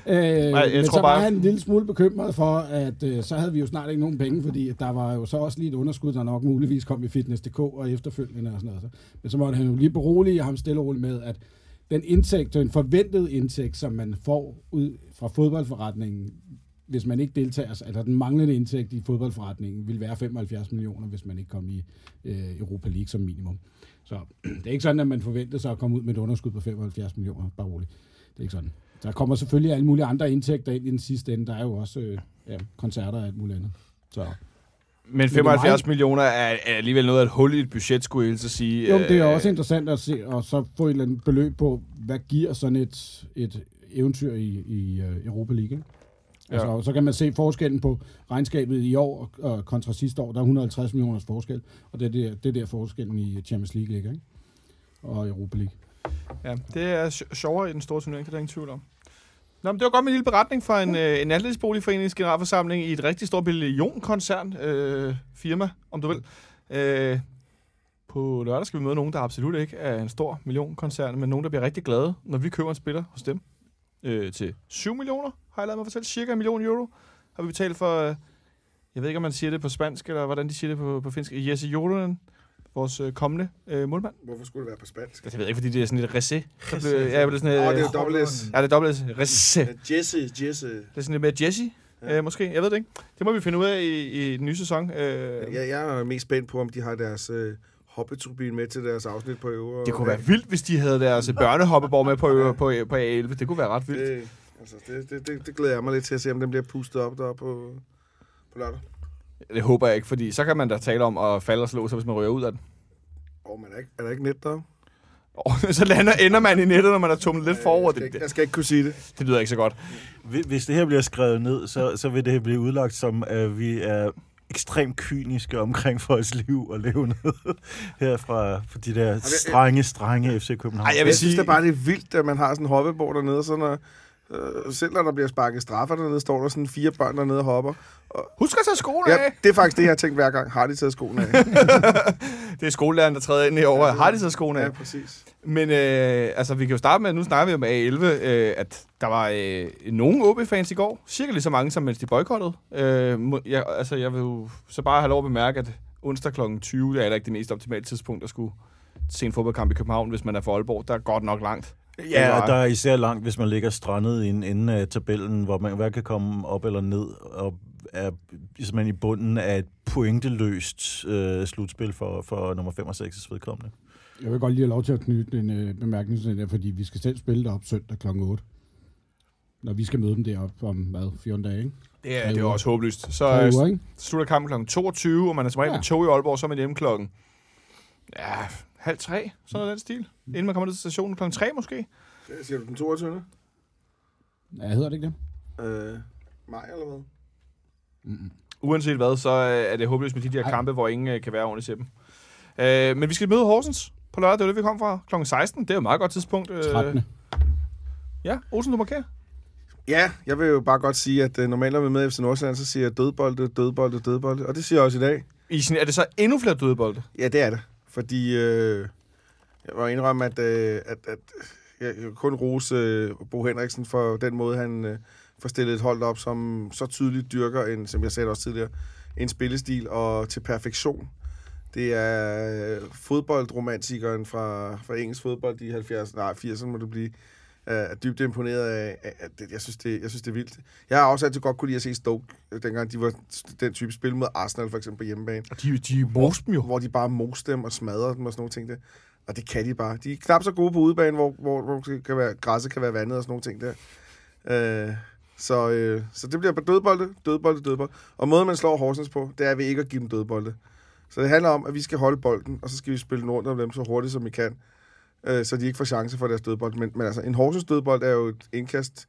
Øh, jeg men tror så var bare- han en lille smule bekymret for, at øh, så havde vi jo snart ikke nogen penge, fordi at der var jo så også lige et underskud, der nok muligvis kom i Fitness.dk og efterfølgende og sådan noget. Men så måtte han jo lige berolige ham stille og roligt med, at den indtægt, den forventede indtægt, som man får ud fra fodboldforretningen, hvis man ikke deltager, altså den manglende indtægt i fodboldforretningen, vil være 75 millioner, hvis man ikke kom i øh, Europa League som minimum. Så det er ikke sådan, at man forventer sig at komme ud med et underskud på 75 millioner, bare roligt. Det er ikke sådan. Der kommer selvfølgelig alle mulige andre indtægter ind i den sidste ende. Der er jo også øh, ja, koncerter og alt muligt andet. Så. Men 75 millioner er, er alligevel noget af et hul i et budget, skulle jeg at sige. Jo, det er Øh, også interessant at se, og så få et eller andet beløb på, hvad giver sådan et, et eventyr i, i uh, Europa League. Ikke? Altså, Ja. og så kan man se forskellen på regnskabet i år og, kontra sidste år. Der er 150 millioners forskel, og det er der, det er der forskellen i Champions League ligger, ikke? og Europa League. Ja, det er sj- sjovere i den store turnering, det er der ingen tvivl om. Nå, men det var godt med en lille beretning fra en, øh, en andelsboligforenings generalforsamling i et rigtig stort millionkoncern øh, firma, om du vil. Øh, på lørdag skal vi møde nogen, der absolut ikke er en stor millionkoncern, men nogen, der bliver rigtig glade, når vi køber en spiller hos dem. Øh, til 7 millioner, har jeg lavet mig fortælle. Cirka en million euro har vi betalt for, øh, jeg ved ikke, om man siger det på spansk, eller hvordan de siger det på, på finsk. Jesse Jolonen, vores øh, kommende øh, målmand. Hvorfor skulle det være på spansk? Altså, Jeg ved ikke, fordi det er sådan lidt ressé. Der blev- Ja, det er sådan Åh, lidt... det er jo dobbelt S. Ja, det er dobbelt S. Ja, Jesse, Jesse. Det er sådan lidt mere Jesse, Ja. øh, måske. Jeg ved det ikke. Det må vi finde ud af i, i den nye sæson. Øh, Jeg, jeg er mest spændt på, om de har deres øh, hoppeturbin med til deres afsnit på øvre. det kunne være vildt, hvis de havde deres børnehoppeborg med på, på, på A11. Det kunne være ret vildt. Det, altså, det, det, det, det glæder jeg mig lidt til at se, om den bliver pustet op der på, på lørdag. Det håber jeg ikke, fordi så kan man da tale om at falde og slå sig, hvis man ryger ud af den. Åh, oh, men er, der ikke, er der ikke net der? Og så lander, ender man i nettet, når man er tumlet lidt forover. Jeg jeg skal ikke kunne sige det. det lyder ikke så godt. Hvis- Hvis det her bliver skrevet ned, så, så vil det her blive udlagt som, at vi er ekstremt kyniske omkring folks liv og levende her fra, fra de der strenge, strenge FC København. Ej, jeg vil jeg synes sige- da bare, det er vildt, at man har sådan en hoppebord dernede, og så når, øh, selv når der bliver sparket straffer dernede, står der sådan fire børn dernede og hopper. Husk at tage skoene Ja, af. det er faktisk det, jeg har tænkt hver gang. Har de taget skoene af? Det er skolelæreren, der træder ind i over. Har de taget skoene af? ja, præcis. Men øh, altså, vi kan jo starte med, nu snakker vi om A11, øh, at der var øh, nogle OB-fans i går, cirka lige så mange, som mens de boykottede. Øh, jeg, altså, jeg vil jo så bare have lov at bemærke, at onsdag kl. 20 det er heller ikke det mest optimale tidspunkt at skulle se en fodboldkamp i København, hvis man er for Aalborg. Der er godt nok langt. Ja, og der er især langt, hvis man ligger strandet i en ende af tabellen, hvor man hverken kan komme op eller ned, og er simpelthen i bunden af et pointeløst øh, slutspil for, for nummer 5 og 6 vedkommende. Jeg vil godt lige have lov til at knytte en øh, bemærkning til det der, fordi vi skal selv spille derop søndag kl. 8. Når vi skal møde dem deroppe om, hvad, 14 dage, ikke? Det er, det er også håbløst. Så øh, uger, ikke? slutter kampen kl. 22, og man er som regel Ja. med tog i Aalborg, så er man hjemme klokken ja, halv tre, sådan noget den stil. Inden man kommer ned til stationen klokken 3 måske. Det Siger du den 22. Ja, hedder det ikke det? Øh, maj eller hvad? Mm-mm. uanset hvad, så øh, er det håbløst med de der Ej. kampe, hvor ingen øh, kan være ordentligt til dem. Øh, men vi skal møde Horsens på lørdag, det er det, vi kom fra. Kl. 16, det er jo et meget godt tidspunkt. Øh, 13. Ja, Olsen, du markerer. Ja, jeg vil jo bare godt sige, at normalt når vi er med i FC Nordsjælland, så siger jeg dødbolde, dødbolde, dødbolde. Og det siger jeg også i dag. I sin, er det så endnu flere dødebolde? Ja, det er det. Fordi øh, jeg må indrømme, at, øh, at, at jeg, jeg kan kun rose øh, Bo Henriksen for den måde, han øh, får stillet et hold op, som så tydeligt dyrker, en, som jeg sagde også tidligere, en spillestil og til perfektion. Det er øh, fodboldromantikeren fra, fra engelsk fodbold i 70'erne, nej 80'erne må det blive, er dybt imponeret af, at det, jeg, synes, det, jeg synes, det er vildt. Jeg har også altid godt kunne lide at se Stoke, øh, dengang de var den type spil mod Arsenal for eksempel på hjemmebane Og de, de moste dem jo. hvor de bare moste dem og smadrer dem og sådan nogle ting der. Og det kan de bare. De er knap så gode på udebane, hvor, hvor, hvor kan være, græsset kan være vandet og sådan nogle ting der. Øh, så, øh, så det bliver bare dødbolde, dødbolde, dødbolde. Og måden, man slår Horsens på, det er ved ikke at give dem dødbolde. Så det handler om, at vi skal holde bolden, og så skal vi spille den rundt om dem så hurtigt, som vi kan, øh, så de ikke får chance for deres dødbold. Men, men altså, en Horsens dødbold er jo et indkast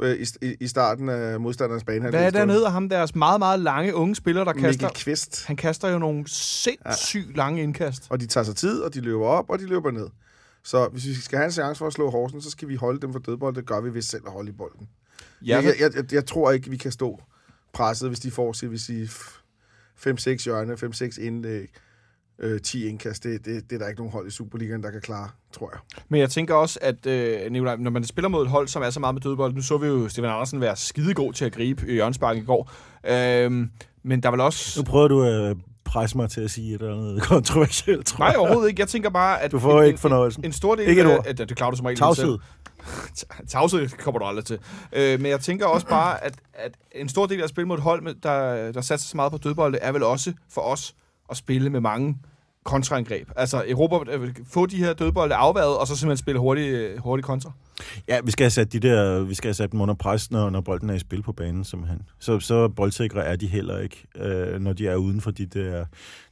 øh, i, i, i starten af modstanderens bane. Hvad er der nede af ham, deres meget, meget lange unge spiller, der kaster? Mikkel Kvist. Han kaster jo nogle sindssygt lange indkast. Og de tager sig tid, og de løber op, og de løber ned. Så hvis vi skal have en chance for at slå Horsens, så skal vi holde dem for dødbold. Det gør vi ved selv at holde i bolden. Ja, jeg, jeg, jeg, jeg tror ikke, vi kan stå presset, hvis de får, skal vi sige, 5-6 hjørne, 5-6 indlæg, øh, 10 indkast. Det, det, det er der ikke nogen hold i Superligaen, der kan klare, tror jeg. Men jeg tænker også, at øh, Nicolaj, når man spiller mod et hold, som er så meget med dødbold, nu så vi jo Stefan Andersen være skidegod til at gribe i Jørgenspark i går. Øhm, men der er vel også... Nu prøver du at presse mig til at sige et eller andet kontroversielt, tror Nej, jeg. overhovedet ikke. Jeg tænker bare, at... Du får en, ikke fornøjelsen. En, en stor del Ikke af... At, det klarer du som regel Tavshed. selv. Tavshed kommer du aldrig til. Øh, men jeg tænker også bare, at, at en stor del af at spille mod et hold, med- der, der satser så meget på dødbolde, er vel også for os at spille med mange kontraangreb. Altså Europa, øh, få de her dødbolde afværet, og så simpelthen spille hurtigt øh, hurtig kontra. Ja, vi skal have sat, de der, vi skal have sat dem under pres, når, når bolden er i spil på banen, simpelthen. Så, så boldsikre er de heller ikke, øh, når de er uden for de der,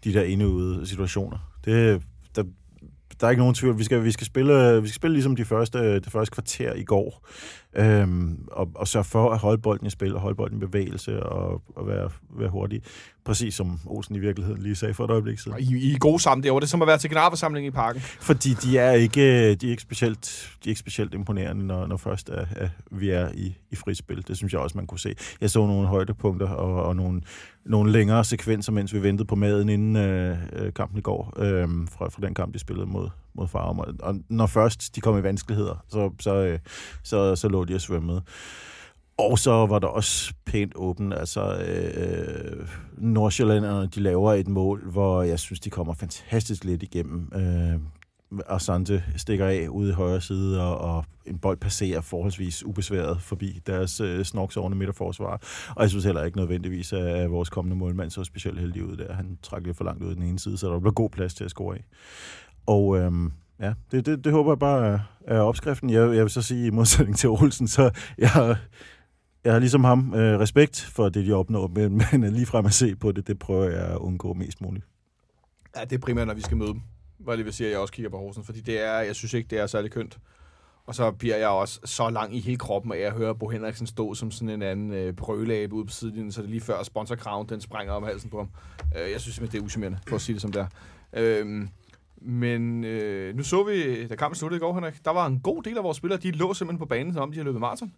de der indeude situationer. Det, der, der er ikke nogen tvivl. Vi skal, vi skal, spille, vi skal spille ligesom de første, det første kvarter i går, øhm, og, og sørge for at holde bolden i spil, og holde bolden i bevægelse, og, og være, være hurtig. Præcis som Olsen i virkeligheden lige sagde for et øjeblik siden. I, I er gode sammen derovre. Det er som at være til generalforsamling i parken. Fordi de er ikke, de er ikke, specielt, de er ikke specielt imponerende, når, når først er, er, vi er i, i frispil. Det synes jeg også, man kunne se. Jeg så nogle højdepunkter og, og nogle, nogle længere sekvenser, mens vi ventede på maden inden øh, øh, kampen i går, øh, fra, fra den kamp, de spillede mod, mod Farum. Og, og når først de kom i vanskeligheder, så, så, øh, så, så lå de og svømmede. Og så var der også pænt åben. Altså, øh, Nordsjællanderne, de laver et mål, hvor jeg synes, de kommer fantastisk lidt igennem. Øh, Asante stikker af ude i højre side, og, og en bold passerer forholdsvis ubesværet forbi deres øh, snorksovende midterforsvar. Og jeg synes heller ikke nødvendigvis, at vores kommende målmand så specielt heldig ud der. Han trak lidt for langt ud i den ene side, så der blev god plads til at score af. Og øh, ja, det, det, det håber jeg bare er, opskriften. Jeg, jeg vil så sige, i modsætning til Olsen, så jeg jeg har ligesom ham øh, respekt for det, de opnår, men, men ligefrem at se på det, det prøver jeg at undgå mest muligt. Ja, det er primært, når vi skal møde dem. Hvor jeg lige vil sige, at jeg også kigger på Horsens, fordi det er, jeg synes ikke, det er særlig kønt. Og så bliver jeg også så lang i hele kroppen, at jeg hører Bo Henriksen stå som sådan en anden øh, brølabe ude på sidelinjen, så det er lige før sponsorkraven, den springer om halsen på ham. Øh, jeg synes simpelthen, det er usimmerende, for at sige det som det er. Øh, men øh, nu så vi, da kampen sluttede i går, Henrik, der var en god del af vores spillere, de lå simpelthen på banen, som om de havde løbet maraton.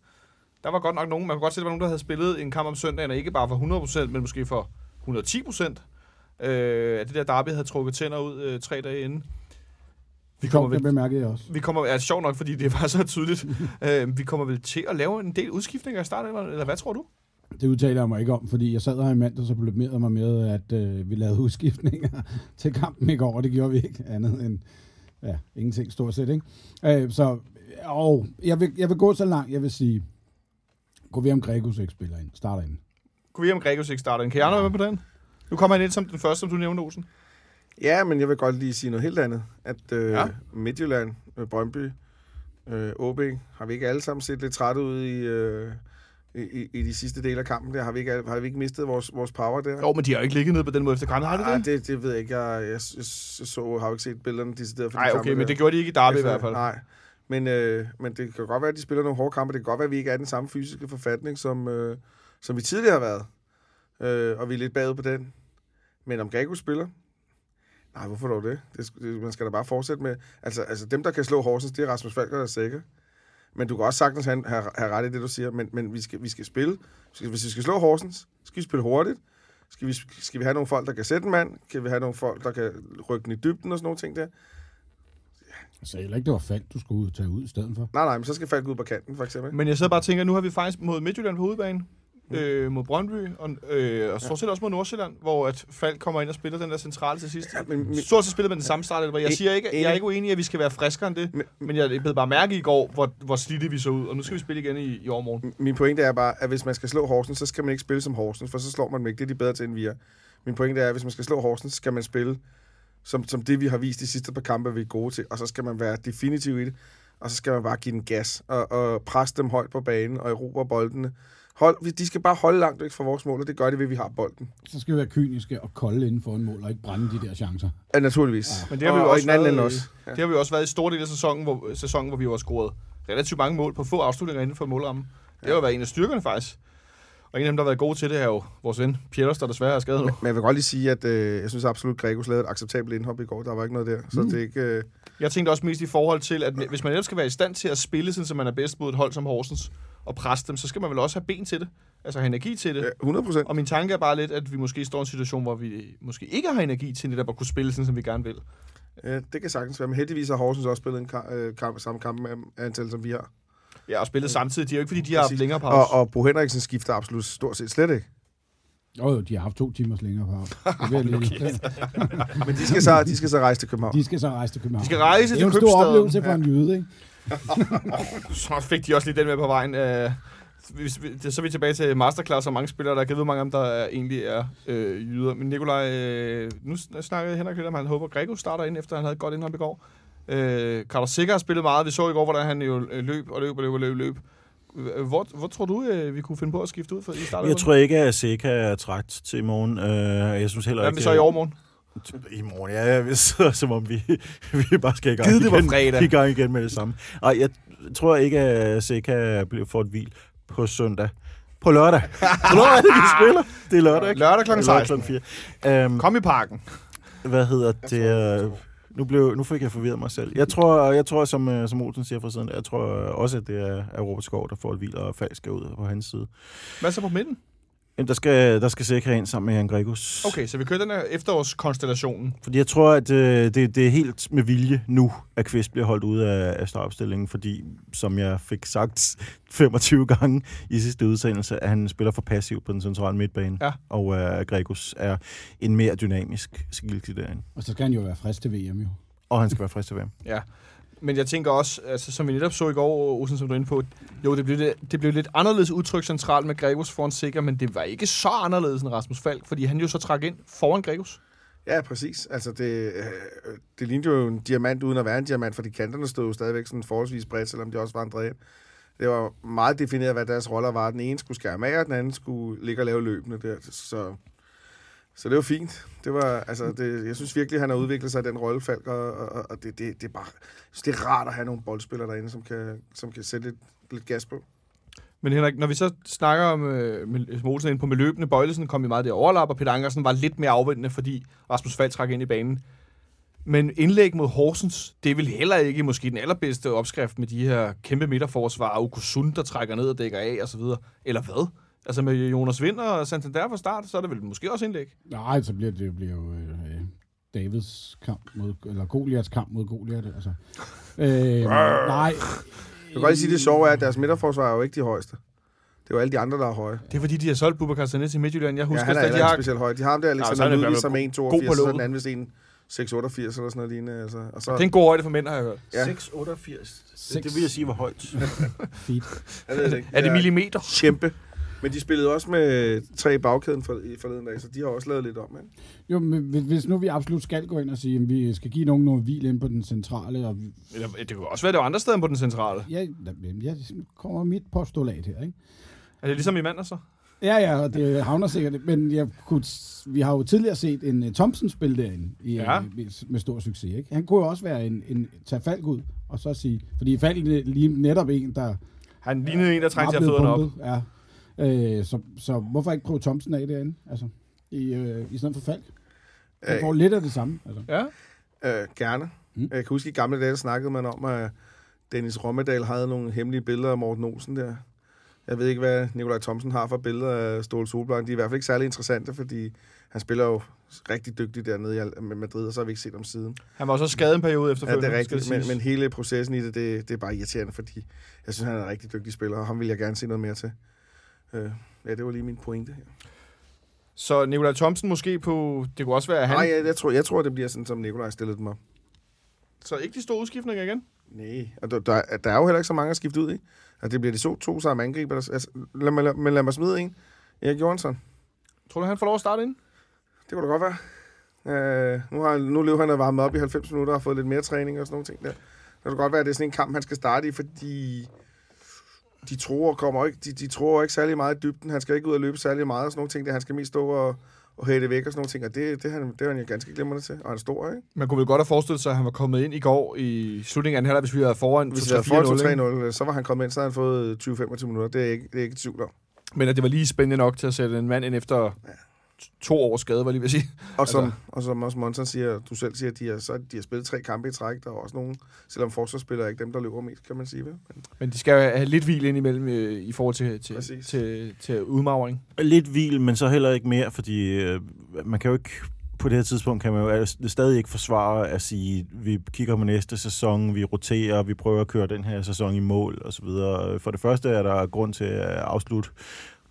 Der var godt nok nogen, man kunne godt se, at der var nogen, der havde spillet en kamp om søndagen, og ikke bare for 100%, men måske for 110%. Øh, at det der derby havde trukket tænder ud øh, tre dage inden. Vi kommer, Sjovt, det vel, bemærkede jeg også. vi kommer, er sjovt nok, fordi det var så tydeligt. øh, vi kommer vel til at lave en del udskiftninger i starten, eller, eller hvad tror du? Det udtaler jeg mig ikke om, fordi jeg sad her i mandag, så problemerede mig med, at øh, vi lavede udskiftninger til kampen i går, og det gjorde vi ikke andet end ja, ingenting stort set. Ikke? Øh, så og jeg, vil, jeg vil gå så langt, jeg vil sige, gå vi om Gregus ikke spiller ind, starter ind. Kunne vi om Gregos ikke starter? Kan jeg være med på den? Nu kommer han ind som den første, som du nævnte, Olsen. Ja, men jeg vil godt lige sige noget helt andet. At øh, Ja. ja. Midtjylland, øh, Brøndby, øh, OB, har vi ikke alle sammen set lidt trætte ud i, øh, i, i, de sidste dele af kampen der? Har vi ikke, har vi ikke mistet vores, vores power der? Jo, men de har jo ikke ligget nede på den måde efter kampen, har de Nej, det? det, det ved jeg ikke. Jeg, jeg, jeg, jeg så, har jo ikke set billederne decideret for Nej, okay, men der. det gjorde de ikke i derby i hvert fald. Nej, men, øh, men det kan godt være, at de spiller nogle hårde kampe. Det kan godt være, at vi ikke er den samme fysiske forfatning, som, øh, som vi tidligere har været. øh, og vi er lidt bagud på den. Men om Gago spiller? Nej, hvorfor dog det? det, det man skal da bare fortsætte med... Altså, altså dem, der kan slå Horsens, det er Rasmus Falker er Sække. Men du kan også sagtens have, have, have ret i det, du siger. Men, men vi, skal, vi skal spille. Skal, hvis vi skal slå Horsens, skal vi spille hurtigt. Skal vi, skal vi have nogle folk, der kan sætte en mand? Kan vi have nogle folk, der kan rykke den i dybden og sådan nogle ting der? Jeg sagde heller ikke, det var faldt, du skulle tage ud i stedet for. Nej, nej, men så skal Falk ud på kanten, for eksempel. Men jeg sidder bare og tænker, nu har vi faktisk mod Midtjylland på hovedbanen, øh, mod Brøndby, og, øh, og stort set også mod Nordsjælland, hvor at Falk kommer ind og spiller den der centrale til sidst. Ja, men, men, Stort set spiller med den samme start, eller hvad? Jeg siger ikke, jeg er ikke uenig i, at vi skal være friskere end det, Men- men jeg blev bare mærke i går, hvor, hvor slidte vi så ud, og nu skal vi spille igen i, i overmorgen. min pointe er bare, at hvis man skal slå Horsens, så skal man ikke spille som Horsens, for så slår man dem ikke. Det er de bedre til, end vi er. Min pointe er, at hvis man skal slå Horsens, skal man spille som, som det, vi har vist de sidste par kampe, vi er gode til. Og så skal man være definitiv i det. Og så skal man bare give den gas og, og presse dem højt på banen og erobre boldene. Hold, de skal bare holde langt væk fra vores mål, og det gør de ved, at vi har bolden. Så skal vi være kyniske og kolde inden for en mål, og ikke brænde de der chancer. Ja, naturligvis. Men det har vi jo og også anden været, ende øh, også. Ja. Det har vi jo også været i store del af sæsonen, hvor, sæsonen, hvor vi har scoret relativt mange mål på få afslutninger inden for målrammen. Det har jo været en af styrkerne faktisk. Og en af dem, der har været gode til det, er jo vores ven Pieters, der desværre er skadet nu. Men jeg vil godt lige sige, at øh, jeg synes absolut, at Gregos lavede et acceptabelt indhop i går. Der var ikke noget der. Så Mm. det er ikke... Øh, Jeg tænkte også mest i forhold til, at hvis man ellers skal være i stand til at spille, sådan, så man er bedst mod et hold som Horsens, og presse dem, så skal man vel også have ben til det. Altså have energi til det. øh, 100 procent. Og min tanke er bare lidt, at vi måske står i en situation, hvor vi måske ikke har energi til netop at kunne spille, sådan som vi gerne vil. Ja, det kan sagtens være. Men heldigvis har Horsens også spillet en kamp, øh, kamp, samme kamp med antal, som vi har. Ja, og spillet samtidig. De er jo ikke, fordi de har haft længere pause. Og, og Bo Henriksen skifter absolut stort set slet ikke. Jo, jo, de har haft to timers længere på. Det Men de skal så, de skal så rejse til København. De skal så rejse til København. De skal rejse Det er jo til en stor oplevelse for en jyde, ikke? Så fik de også lige den med på vejen. Øh, hvis vi- det- så er vi tilbage til masterclass og mange spillere, der kan vide, mange af dem, der er, egentlig er øh, jyder. Men Nikolaj, øh, nu sn- snakkede Henrik lidt om, at han håber, at Grego starter ind, efter han havde et godt indhop i går. Øh, Carlos Sikker har spillet meget. Vi så i går, hvordan han jo øh, løb og løb og løb og løb. løb. Øh, Hvor, hvor tror du, øh, vi kunne finde på at skifte ud for i starten? Jeg tror ikke, at Seca er træt til i morgen. Øh, jeg synes heller Hvad ikke... med så i overmorgen? I morgen, ja, jeg sidder som om vi, vi bare skal i gang Gid det var igen, fredag. i gang igen med det samme. Ej, jeg tror ikke, at Seca bliver for et hvil på søndag. På lørdag. På lørdag, er det, vi spiller. Det er lørdag, ikke? Lørdag kl. Lørdag 16. klokken 4. Um, Kom i parken. hvad hedder det? Nu, blev, nu fik jeg forvirret mig selv. Jeg tror, jeg tror som, øh, som Olsen siger fra siden, jeg tror øh, også, at det er, er Robert Skov, der får et hvil, og falsk ud på hans side. Hvad så på midten? Jamen, der skal, der skal Seca ind sammen med Jan Gregus. Okay, så vi kører den her efterårskonstellationen. Fordi jeg tror, at øh, det, det er helt med vilje nu, at Kvist bliver holdt ude af, af startopstillingen, fordi, som jeg fik sagt 25 gange i sidste udsendelse, at han spiller for passivt på den centrale midtbane, Ja. og at Gregus er en mere dynamisk skildtid derinde. Og så skal han jo være frisk til VM, jo. Og han skal være frisk til VM. Ja. Men jeg tænker også, altså, som vi netop så i går, Olsen, som du er inde på, jo, det blev, lidt, det blev lidt anderledes udtryk centralt med Gregus foran Sikker, men det var ikke så anderledes end Rasmus Falk, fordi han jo så trak ind foran Gregus. Ja, præcis. Altså, det, øh, det lignede jo en diamant uden at være en diamant, fordi kanterne stod jo stadigvæk sådan forholdsvis bredt, selvom de også var en ind. Det var meget defineret, hvad deres roller var. Den ene skulle skære med, og den anden skulle ligge og lave løbende der. Så, så det var fint. Det var, altså, det, jeg synes virkelig, han har udviklet sig i den rolle, Falk, og, og, og det, det, det, er bare, synes, det er rart at have nogle boldspillere derinde, som kan, som kan sætte lidt, lidt gas på. Men Henrik, når vi så snakker om, øh, med, som ind på med løbende, Bøjlesen kom i meget det overlap, og Peter Ankersen var lidt mere afvendende, fordi Rasmus Falk trak ind i banen. Men indlæg mod Horsens, det er vel heller ikke måske den allerbedste opskrift med de her kæmpe midterforsvar, Okusun, der trækker ned og dækker af osv. Eller hvad? Altså med Jonas Vind og Santander fra start, så er det vel måske også indlæg. Nej, så bliver det, bliver jo øh, Davids kamp mod, eller Goliaths kamp mod Goliath, altså. Øh, nej. Jeg kan godt lige sige, det sjove er, at deres midterforsvar er jo ikke de højeste. Det er jo alle de andre, der er høje. Det er fordi, de har solgt Bubakar Sané til Midtjylland. Jeg Ja, husker, han er ja, heller de ikke har... specielt høj. De har ham der, er Alexander det Ludvig, som er 1,82, god på og så den anden vist en 6,88 eller sådan noget lignende. Altså. Og så, Det er en god højde for mænd, har jeg hørt. Ja. 6,88. Det, det vil jeg sige var højt. Feet. jeg ved det ikke. Er det Ja, millimeter? Kæmpe. Men de spillede også med tre i bagkæden for, i forleden dag, så de har også lavet lidt om. Ikke? Jo, men hvis- nu vi absolut skal gå ind og sige, at vi skal give nogen noget hvil ind på den centrale, og vi, Eller, det kunne også være, det var andre steder end på den centrale. ja, jeg kommer mit postulat her, ikke? Er det ligesom i mandag så? Ja, ja, og det havner sikkert, men jeg kunne, vi har jo tidligere set en uh, Thompson spille derinde i, Ja. ja. med, med stor succes. Ikke? Han kunne jo også være en, en tage Falk ud, og så sige, fordi Falk lige netop en, der Han lignede en, der trængte til at fødderne op. Ja. Øh, så, så hvorfor ikke prøve Thomsen af derinde? Altså, i, øh, i stedet for Falk. Han Øh, får lidt af det samme. Altså. Ja. Øh, gerne. Mm. Jeg kan huske, i gamle dage snakkede man om, at Dennis Rommedal havde nogle hemmelige billeder af Morten Olsen der. Jeg ved ikke, hvad Nikolaj Thomsen har for billeder af Ståle Solblanc. De er i hvert fald ikke særlig interessante, fordi han spiller jo rigtig dygtigt dernede i Madrid, og så har vi ikke set ham siden. Han var også skadet en periode Ja, efterfølgende. det er rigtigt, men, men hele processen i det, det, det er bare irriterende, fordi jeg synes, han er en rigtig dygtig spiller, og ham vil jeg gerne se noget mere til. Øh, ja, det var lige min pointe her. Så Nikolaj Thomsen måske på... Det kunne også være, han... Nej, jeg, jeg, tror, jeg tror, det bliver sådan, som Nikolaj stillede dem op. Så ikke de store udskiftninger igen? Nej, og der, der, der er jo heller ikke så mange at skifte ud i. Altså, det bliver de to, to samme angriber. Der, altså, lad, mig, lad, men lad mig smide en. Erik Jørgensen. Tror du, han får lov at starte ind? Det kunne da godt være. Øh, nu, har, nu lever han og varmet op i 90 minutter og har fået lidt mere træning og sådan nogle ting der. Det kan godt være, at det er sådan en kamp, han skal starte i, fordi de tror, kommer ikke, de, de tror ikke særlig meget i dybden. Han skal ikke ud og løbe særlig meget og sådan nogle ting. Der. Han skal mest stå og, og hætte væk og sådan nogle ting. Og det, det, han, det er han jo ganske glimrende til. Og han er stor, ikke? Man kunne vel godt have forestillet sig, at han var kommet ind i går i slutningen af den halvleg, hvis vi havde foran Hvis vi havde 2-3-4-0. 2-3-0, så var han kommet ind, så havde han fået 20-25 minutter. Det er ikke, det er ikke tvivl om. Men at det var lige spændende nok til at sætte en mand ind efter to års skade, var jeg lige ved at sige. Og som, Altså- og som også Monson siger, du selv siger, at de har, så, de har spillet tre kampe i træk. Der er også nogen, selvom forsvarsspillere er ikke dem, der løber mest, kan man sige. Vel? Men, Men de skal jo have lidt hvil ind imellem øh, i forhold til, til, Præcis. til, til udmagring. Lidt hvil, men så heller ikke mere, fordi øh, man kan jo ikke på det her tidspunkt kan man jo stadig ikke forsvare at sige, vi kigger på næste sæson, vi roterer, vi prøver at køre den her sæson i mål osv. For det første er der grund til at afslutte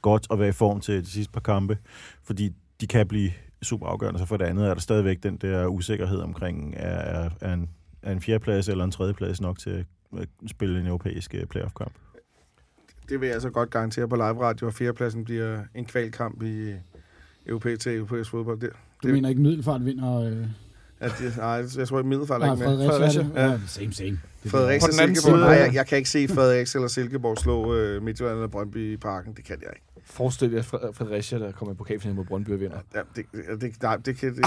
godt og være i form til de sidste par kampe, fordi de kan blive super afgørende. Så for det andet er der stadigvæk den der usikkerhed omkring, er, er, en, er en fjerdeplads eller en tredjeplads nok til at spille en europæisk øh, playoff-kamp. det vil jeg så godt garantere på live radio, at fjerdepladsen bliver en kvalkamp i europæisk til europæisk fodbold. Det, Du det, mener ikke, Middelfart vinder... Øh, at det, nej, jeg tror ikke, Middelfart er nej, ikke med. Fredericia. Fredericia, er det? ja. Ja, same, same. Det Fredericia På og den anden Silkeborg. side- Nej, jeg, jeg, kan ikke se Fredericia eller Silkeborg slå øh, Midtjylland eller Brøndby i parken. Det kan jeg ikke. Forestil jer Fred- Fredericia, der kommer i pokalfinalen mod Brøndby og vinder. Ja, det, det, nej, det, kan, det,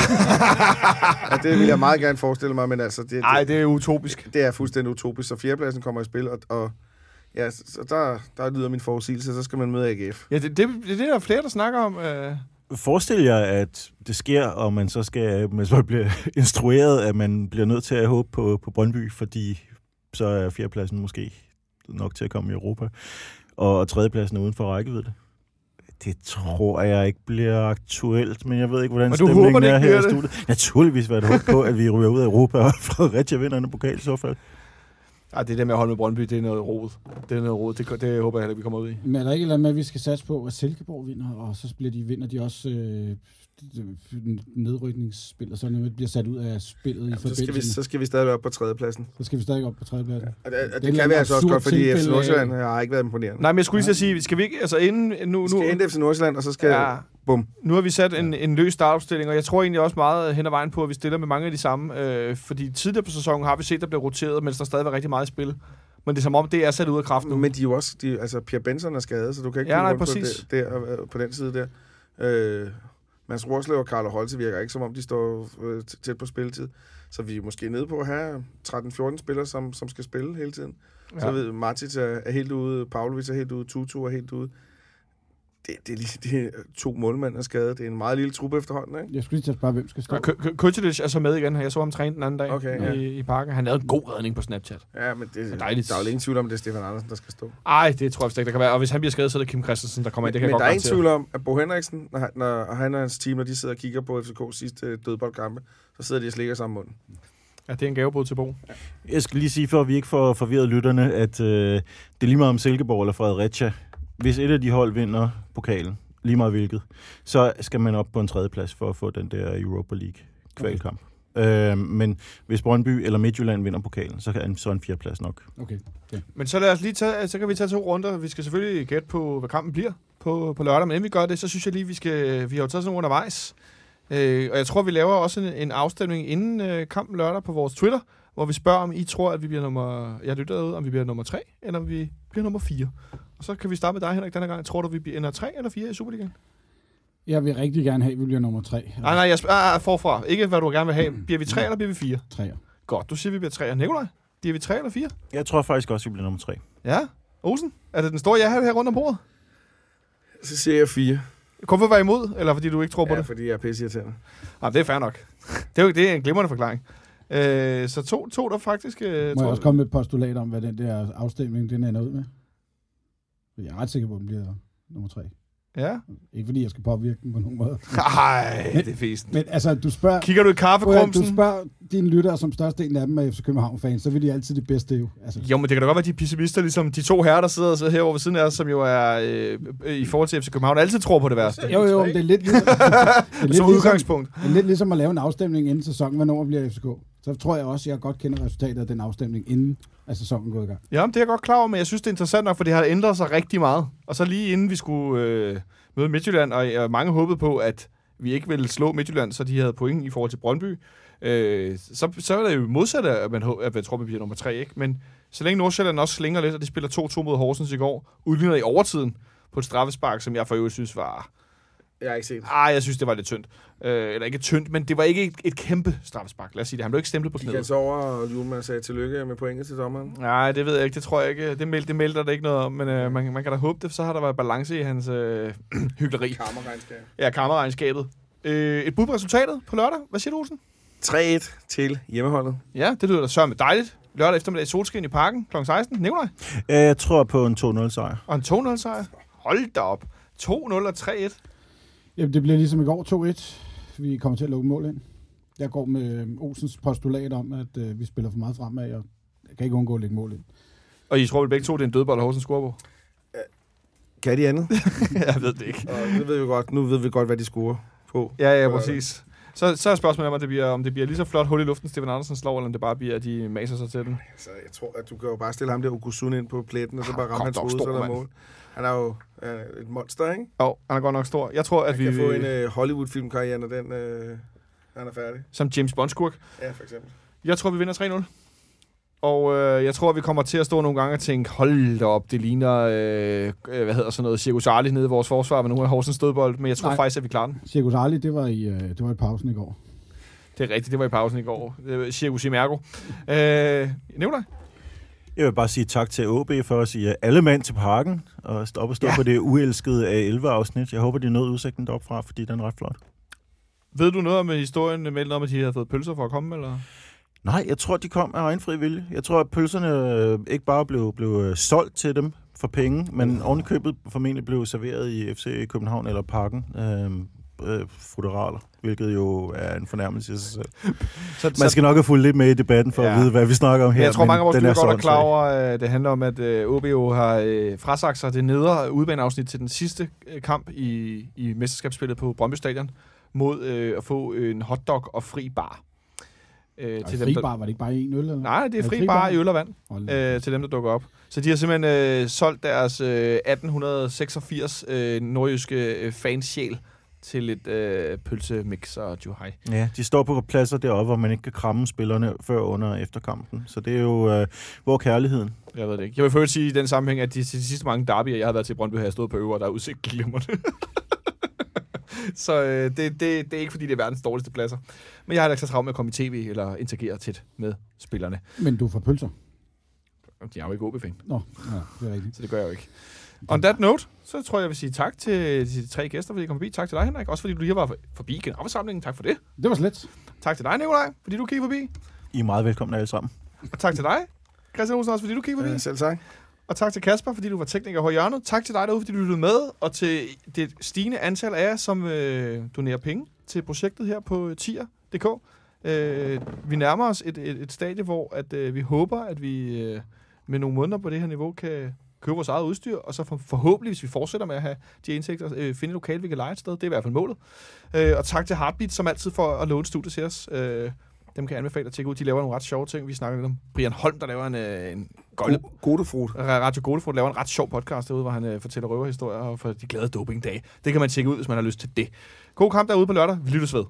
ja, det vil jeg meget gerne forestille mig, men altså... Det, Nej, det, det er utopisk. det er fuldstændig utopisk. Så fjerdepladsen kommer i spil, og, og ja, så så der, der lyder min forudsigelse, så skal man møde AGF. Ja, det, det, det er det, der er flere, der snakker om. Øh, Forestil jer, at det sker, og man så skal man så bliver instrueret, at man bliver nødt til at håbe på, på Brøndby, fordi så er fjerdepladsen måske nok til at komme i Europa, og tredjepladsen er uden for rækkevidde. Det tror jeg ikke bliver aktuelt, men jeg ved ikke, hvordan stemningen håber, det er her i det? studiet. Naturligvis jeg da håbe på, at vi ryger ud af Europa, og Fredericia vinder en pokal i så fald. Ej, det der med at holde med Brøndby, det er noget rod. Det er noget rod. Det, det håber jeg heller vi kommer ud i. Men er der ikke et eller andet med, at vi skal satse på, at Silkeborg vinder, og så bliver de, vinder de også øh, nedrykningsspil, og så når det bliver sat ud af spillet i Så skal, vi, forbindelse. så skal vi stadig op på tredjepladsen. Så skal vi stadig op på tredjepladsen. Og det, og Det det et kan vi altså også godt, fordi FC Nordsjælland har ikke været imponerende. Nej, men jeg skulle lige at sige, skal vi ikke, altså inden, nu, Vi nu, skal hente FC Nordsjælland, og så skal... ja, Bum. nu har vi sat en, en løs startopstilling, og jeg tror egentlig også meget hen ad vejen på, at vi stiller med mange af de samme, øh, fordi tidligere på sæsonen har vi set, der bliver roteret, mens der stadig var rigtig meget i spil. Men det er som om, det er sat ud af kraft nu. Men de er jo også... De, altså, Pierre Benson er skadet, så du kan ikke Ja, nej. På, det, der, øh, på den side der. Øh, Mads Rorslev og Carlo Holte virker ikke, som om de står øh, tæt på spilletid. Så vi er måske nede på at have 13-14 spillere, som, som skal spille hele tiden. Ja. Så ved Martic er, er helt ude, Pavlovic er helt ude, Tutu er helt ude. Det, det, er lige, det er to målmænd er skadet. Det er en meget lille truppe efterhånden, ikke? Jeg skulle lige til at spørge, hvem skal stå. Og K- K- Kucilic er så med igen. Jeg så ham træne den anden dag Okay, i, ja. i parken. Han lavede en god redning på Snapchat. Ja, men det, er dejligt. der er jo ingen tvivl om, at det er Stefan Andersen, der skal stå. Ej, det tror jeg ikke, der kan være. Og hvis han bliver skadet, så er det Kim Christensen, der kommer ind. Det kan men jeg der er ingen tvivl om, at Bo Henriksen, når han, når han og hans team, når de sidder og kigger på FCK's sidste dødboldkampe, så sidder de og slikker sammen munden. Ja, det er en gavebod til Bo. Jeg skal lige sige, for at vi ikke får forvirret lytterne, at øh, det er lige meget om Silkeborg eller Fredericia. Hvis et af de hold vinder pokalen, lige meget hvilket, så skal man op på en tredjeplads for at få den der Europa League kvalkamp. Okay. Øh, men hvis Brøndby eller Midtjylland vinder pokalen, så kan så er en fjerdeplads nok. Okay. Men så lad os lige tage, så kan vi tage to runder. Vi skal selvfølgelig gætte på, hvad kampen bliver på, på lørdag. Men inden vi gør det, så synes jeg lige, vi skal, vi har jo taget sådan nogle undervejs. Øh, og jeg tror, vi laver også en, en afstemning inden øh, kampen lørdag på vores Twitter, hvor vi spørger, om I tror, at vi bliver nummer... Jeg lytter derude, om vi bliver nummer 3, eller om vi bliver nummer 4. Og så kan vi starte med dig, Henrik, denne gang. Tror du, vi bliver ender 3 eller 4 i Superligaen? Jeg vil rigtig gerne have, at vi bliver nummer tre. Nej, nej, jeg spørger ah, forfra. Ikke, hvad du gerne vil have. Bliver vi 3 eller bliver vi 4? Treer. Godt, du siger, vi bliver 3. Nikolaj, bliver vi 3 eller 4? Jeg tror faktisk også, vi bliver nummer tre. Ja. Olsen, er det den store ja her rundt om bordet? Så siger jeg fire. Kun for at være imod, eller fordi du ikke tror på Ja, det? fordi jeg er pisseirriterende. Nej, det er fair nok. Det er jo det er en glimrende forklaring. Øh, så to, to der faktisk... Øh, Må jeg også komme med et postulat om, hvad den der afstemning, den ender ud med? Jeg er ret sikker på, at den bliver nummer tre. Ja. Ikke fordi jeg skal påvirke den på nogen måde. Ej, det er fest. Men altså, du spørger, Kigger du i at, du kaffekrumsen? spørger dine lyttere, som størstedelen af dem er FC København-fans, så vil de altid det bedste jo. Altså, Jo, men det kan da godt være, de er pessimister, ligesom de to herrer, der sidder, sidder herovre ved siden af os, som jo er øh, i forhold til FC København, altid tror på det værste. jo, jo, men det er lidt ligesom, det er lidt, Som ligesom, udgangspunkt. det er lidt ligesom at lave en afstemning inden sæsonen, hvornår bliver FCK. Så tror jeg også, at jeg godt kender resultatet af den afstemning, inden at sæsonen går i gang. Ja, det er jeg godt klar over, men jeg synes, det er interessant nok, for det har ændret sig rigtig meget. Og så lige inden vi skulle øh, møde Midtjylland, og, jeg, mange håbede på, at vi ikke ville slå Midtjylland, så de havde point i forhold til Brøndby. Øh, så, så er det jo modsat, at man, at man tror, man bliver nummer tre, ikke? Men så længe Nordsjælland også slinger lidt, og de spiller 2-2 mod Horsens i går, udligner i overtiden på et straffespark, som jeg for øvrigt synes var... Jeg har ikke set. Ah, jeg synes, det var lidt tyndt. Øh, eller ikke tyndt, men det var ikke et, et kæmpe straffespark. Lad os sige det. Han blev ikke stemplet på De kan knæet. så over, og Julemand sagde tillykke med pointet til dommeren. Nej, det ved jeg ikke. Det tror jeg ikke. Det, meld, det melder der ikke noget om, men øh, man, man kan da håbe det, for så har der været balance i hans øh, hyggeleri. Kammerregnskab. Ja, kammerregnskabet. Øh, et bud på resultatet på lørdag. Hvad siger du, Olsen? 3-1 til hjemmeholdet. Ja, det lyder da sørme dejligt. Lørdag eftermiddag i solskin i parken kl. 16. Nævner jeg. Øh, Jeg tror på en 2-0-sejr. Og en 2-0 sejr. Hold da op. 2-0 og 3-1. Jamen, det bliver ligesom i går 2-1. Vi kommer til at lukke mål ind. Jeg går med øh, Olsens postulat om, at øh, vi spiller for meget fremad, og jeg kan ikke undgå at lægge mål ind. Og I tror vel begge to, det er en dødbold, Horsens scorer på? Kan de andet? jeg ved det ikke. og det ved vi godt. Nu ved vi godt, hvad de scorer på. Ja, ja, præcis. Så, så er spørgsmålet om, at det bliver, om det bliver lige så flot hul i luften, Steven Andersen slår, eller om det bare bliver, at de maser sig til den. Så jeg tror, at du kan jo bare stille ham der Okusun ind på pletten, og så bare Kom ramme hans hoved, stor så er der mand. mål. Han er jo øh, et monster, ikke? Jo, han er godt nok stor. Jeg tror, at Han vi... kan få en øh, Hollywood-filmkarriere, når den, øh, han er færdig. Som James Bond-skurk. Ja, for eksempel. Jeg tror, vi vinder 3-0. Og øh, jeg tror, vi kommer til at stå nogle gange og tænke, hold da op, det ligner, øh, øh, hvad hedder sådan noget, Circus Charlie nede i vores forsvar med nogle af Horsens stødbold, men jeg tror Nej. Faktisk, at vi klarer den. Cirkus Arli, det var i, øh, det var i pausen i går. Det er rigtigt, det var i pausen i går. Det var Circus Imergo. Øh, nævner Jeg vil bare sige tak til OB for at sige alle mand til parken, og stoppe og stå Ja. på det uelskede A11-afsnit. Jeg håber, de nåede udsigten deroppe fra, fordi den er ret flot. Ved du noget om historien med noget om, at de havde fået pølser for at komme, eller? Nej, jeg tror, de kom af egen fri vilje. Jeg tror, at pølserne øh, ikke bare blev, blev øh, solgt til dem for penge, men oven i købet formentlig blev serveret i FC København eller Parken. Øh, øh, futeraler, hvilket jo er en fornærmelse i sig selv. Så, Man skal nok have fulgt lidt med i debatten for ja. At vide, hvad vi snakker om her. jeg tror, mange af vores så godt er klar over, at det handler om, at øh, OB jo har øh, frasagt sig det nedre udbaneafsnit til den sidste øh, kamp i, i mesterskabsspillet på Brøndby Stadion mod øh, at få en hotdog og fri bar. Øh, Og fri bar, var det ikke bare en øl? Eller? Nej, det er Er fri fri bar bar? i øl og vand øh, til dem, der dukker op. Så de har simpelthen øh, solgt deres øh, 1886 øh, nordjyske øh, fansjæl til et øh, pølsemix og juhai. Ja, de står på pladser deroppe, hvor man ikke kan kramme spillerne før, under og efter kampen. Så det er jo øh, hvor kærligheden. Jeg ved det ikke. Jeg vil først sige i den sammenhæng, at de, de sidste mange derbyer, jeg har været til Brøndby, har jeg stået på øver, og der er udsigt glimrende. så øh, det, det, det, er ikke, fordi det er verdens dårligste pladser. Men jeg har heller ikke så travlt med at komme i tv eller interagere tæt med spillerne. Men du får pølser? De er jo ikke OB-fan, Nå, ja, det er rigtigt. så det gør jeg jo ikke. On that note, så tror jeg, jeg vil sige tak til de tre gæster, fordi de kom forbi. Tak til dig, Henrik. Også fordi du lige var forbi generalforsamlingen. Tak for det. Det var slet. Tak til dig, Nikolaj, fordi du kiggede forbi. I er meget velkomne alle sammen. Og tak til dig, Christian Olsen, også fordi du kiggede forbi. Øh, selv tak. Og tak til Kasper, fordi du var tekniker på hjørnet. Tak til dig derude, fordi du lyttede med. Og til det stigende antal af jer, som øh, donerer penge til projektet her på tier.dk. Øh, vi nærmer os et, et, et stadie, hvor at, øh, vi håber, at vi øh, med nogle måneder på det her niveau kan købe vores eget udstyr, og så for, forhåbentlig, hvis vi fortsætter med at have de indtægter, øh, finde et lokal, vi kan lege et sted. Det er i hvert fald målet. Øh, og tak til Heartbeat, som altid for at låne studiet til os. Øh, dem kan jeg anbefale at tjekke ud. De laver nogle ret sjove ting. Vi snakker lidt om Brian Holm, der laver en, øh, en golde, Go- Godefrut. Radio Godefront laver en ret sjov podcast derude, hvor han øh, fortæller røverhistorier for de glade dopingdage. Det kan man tjekke ud, hvis man har lyst til det. God kamp derude på lørdag. Vi lyttes ved.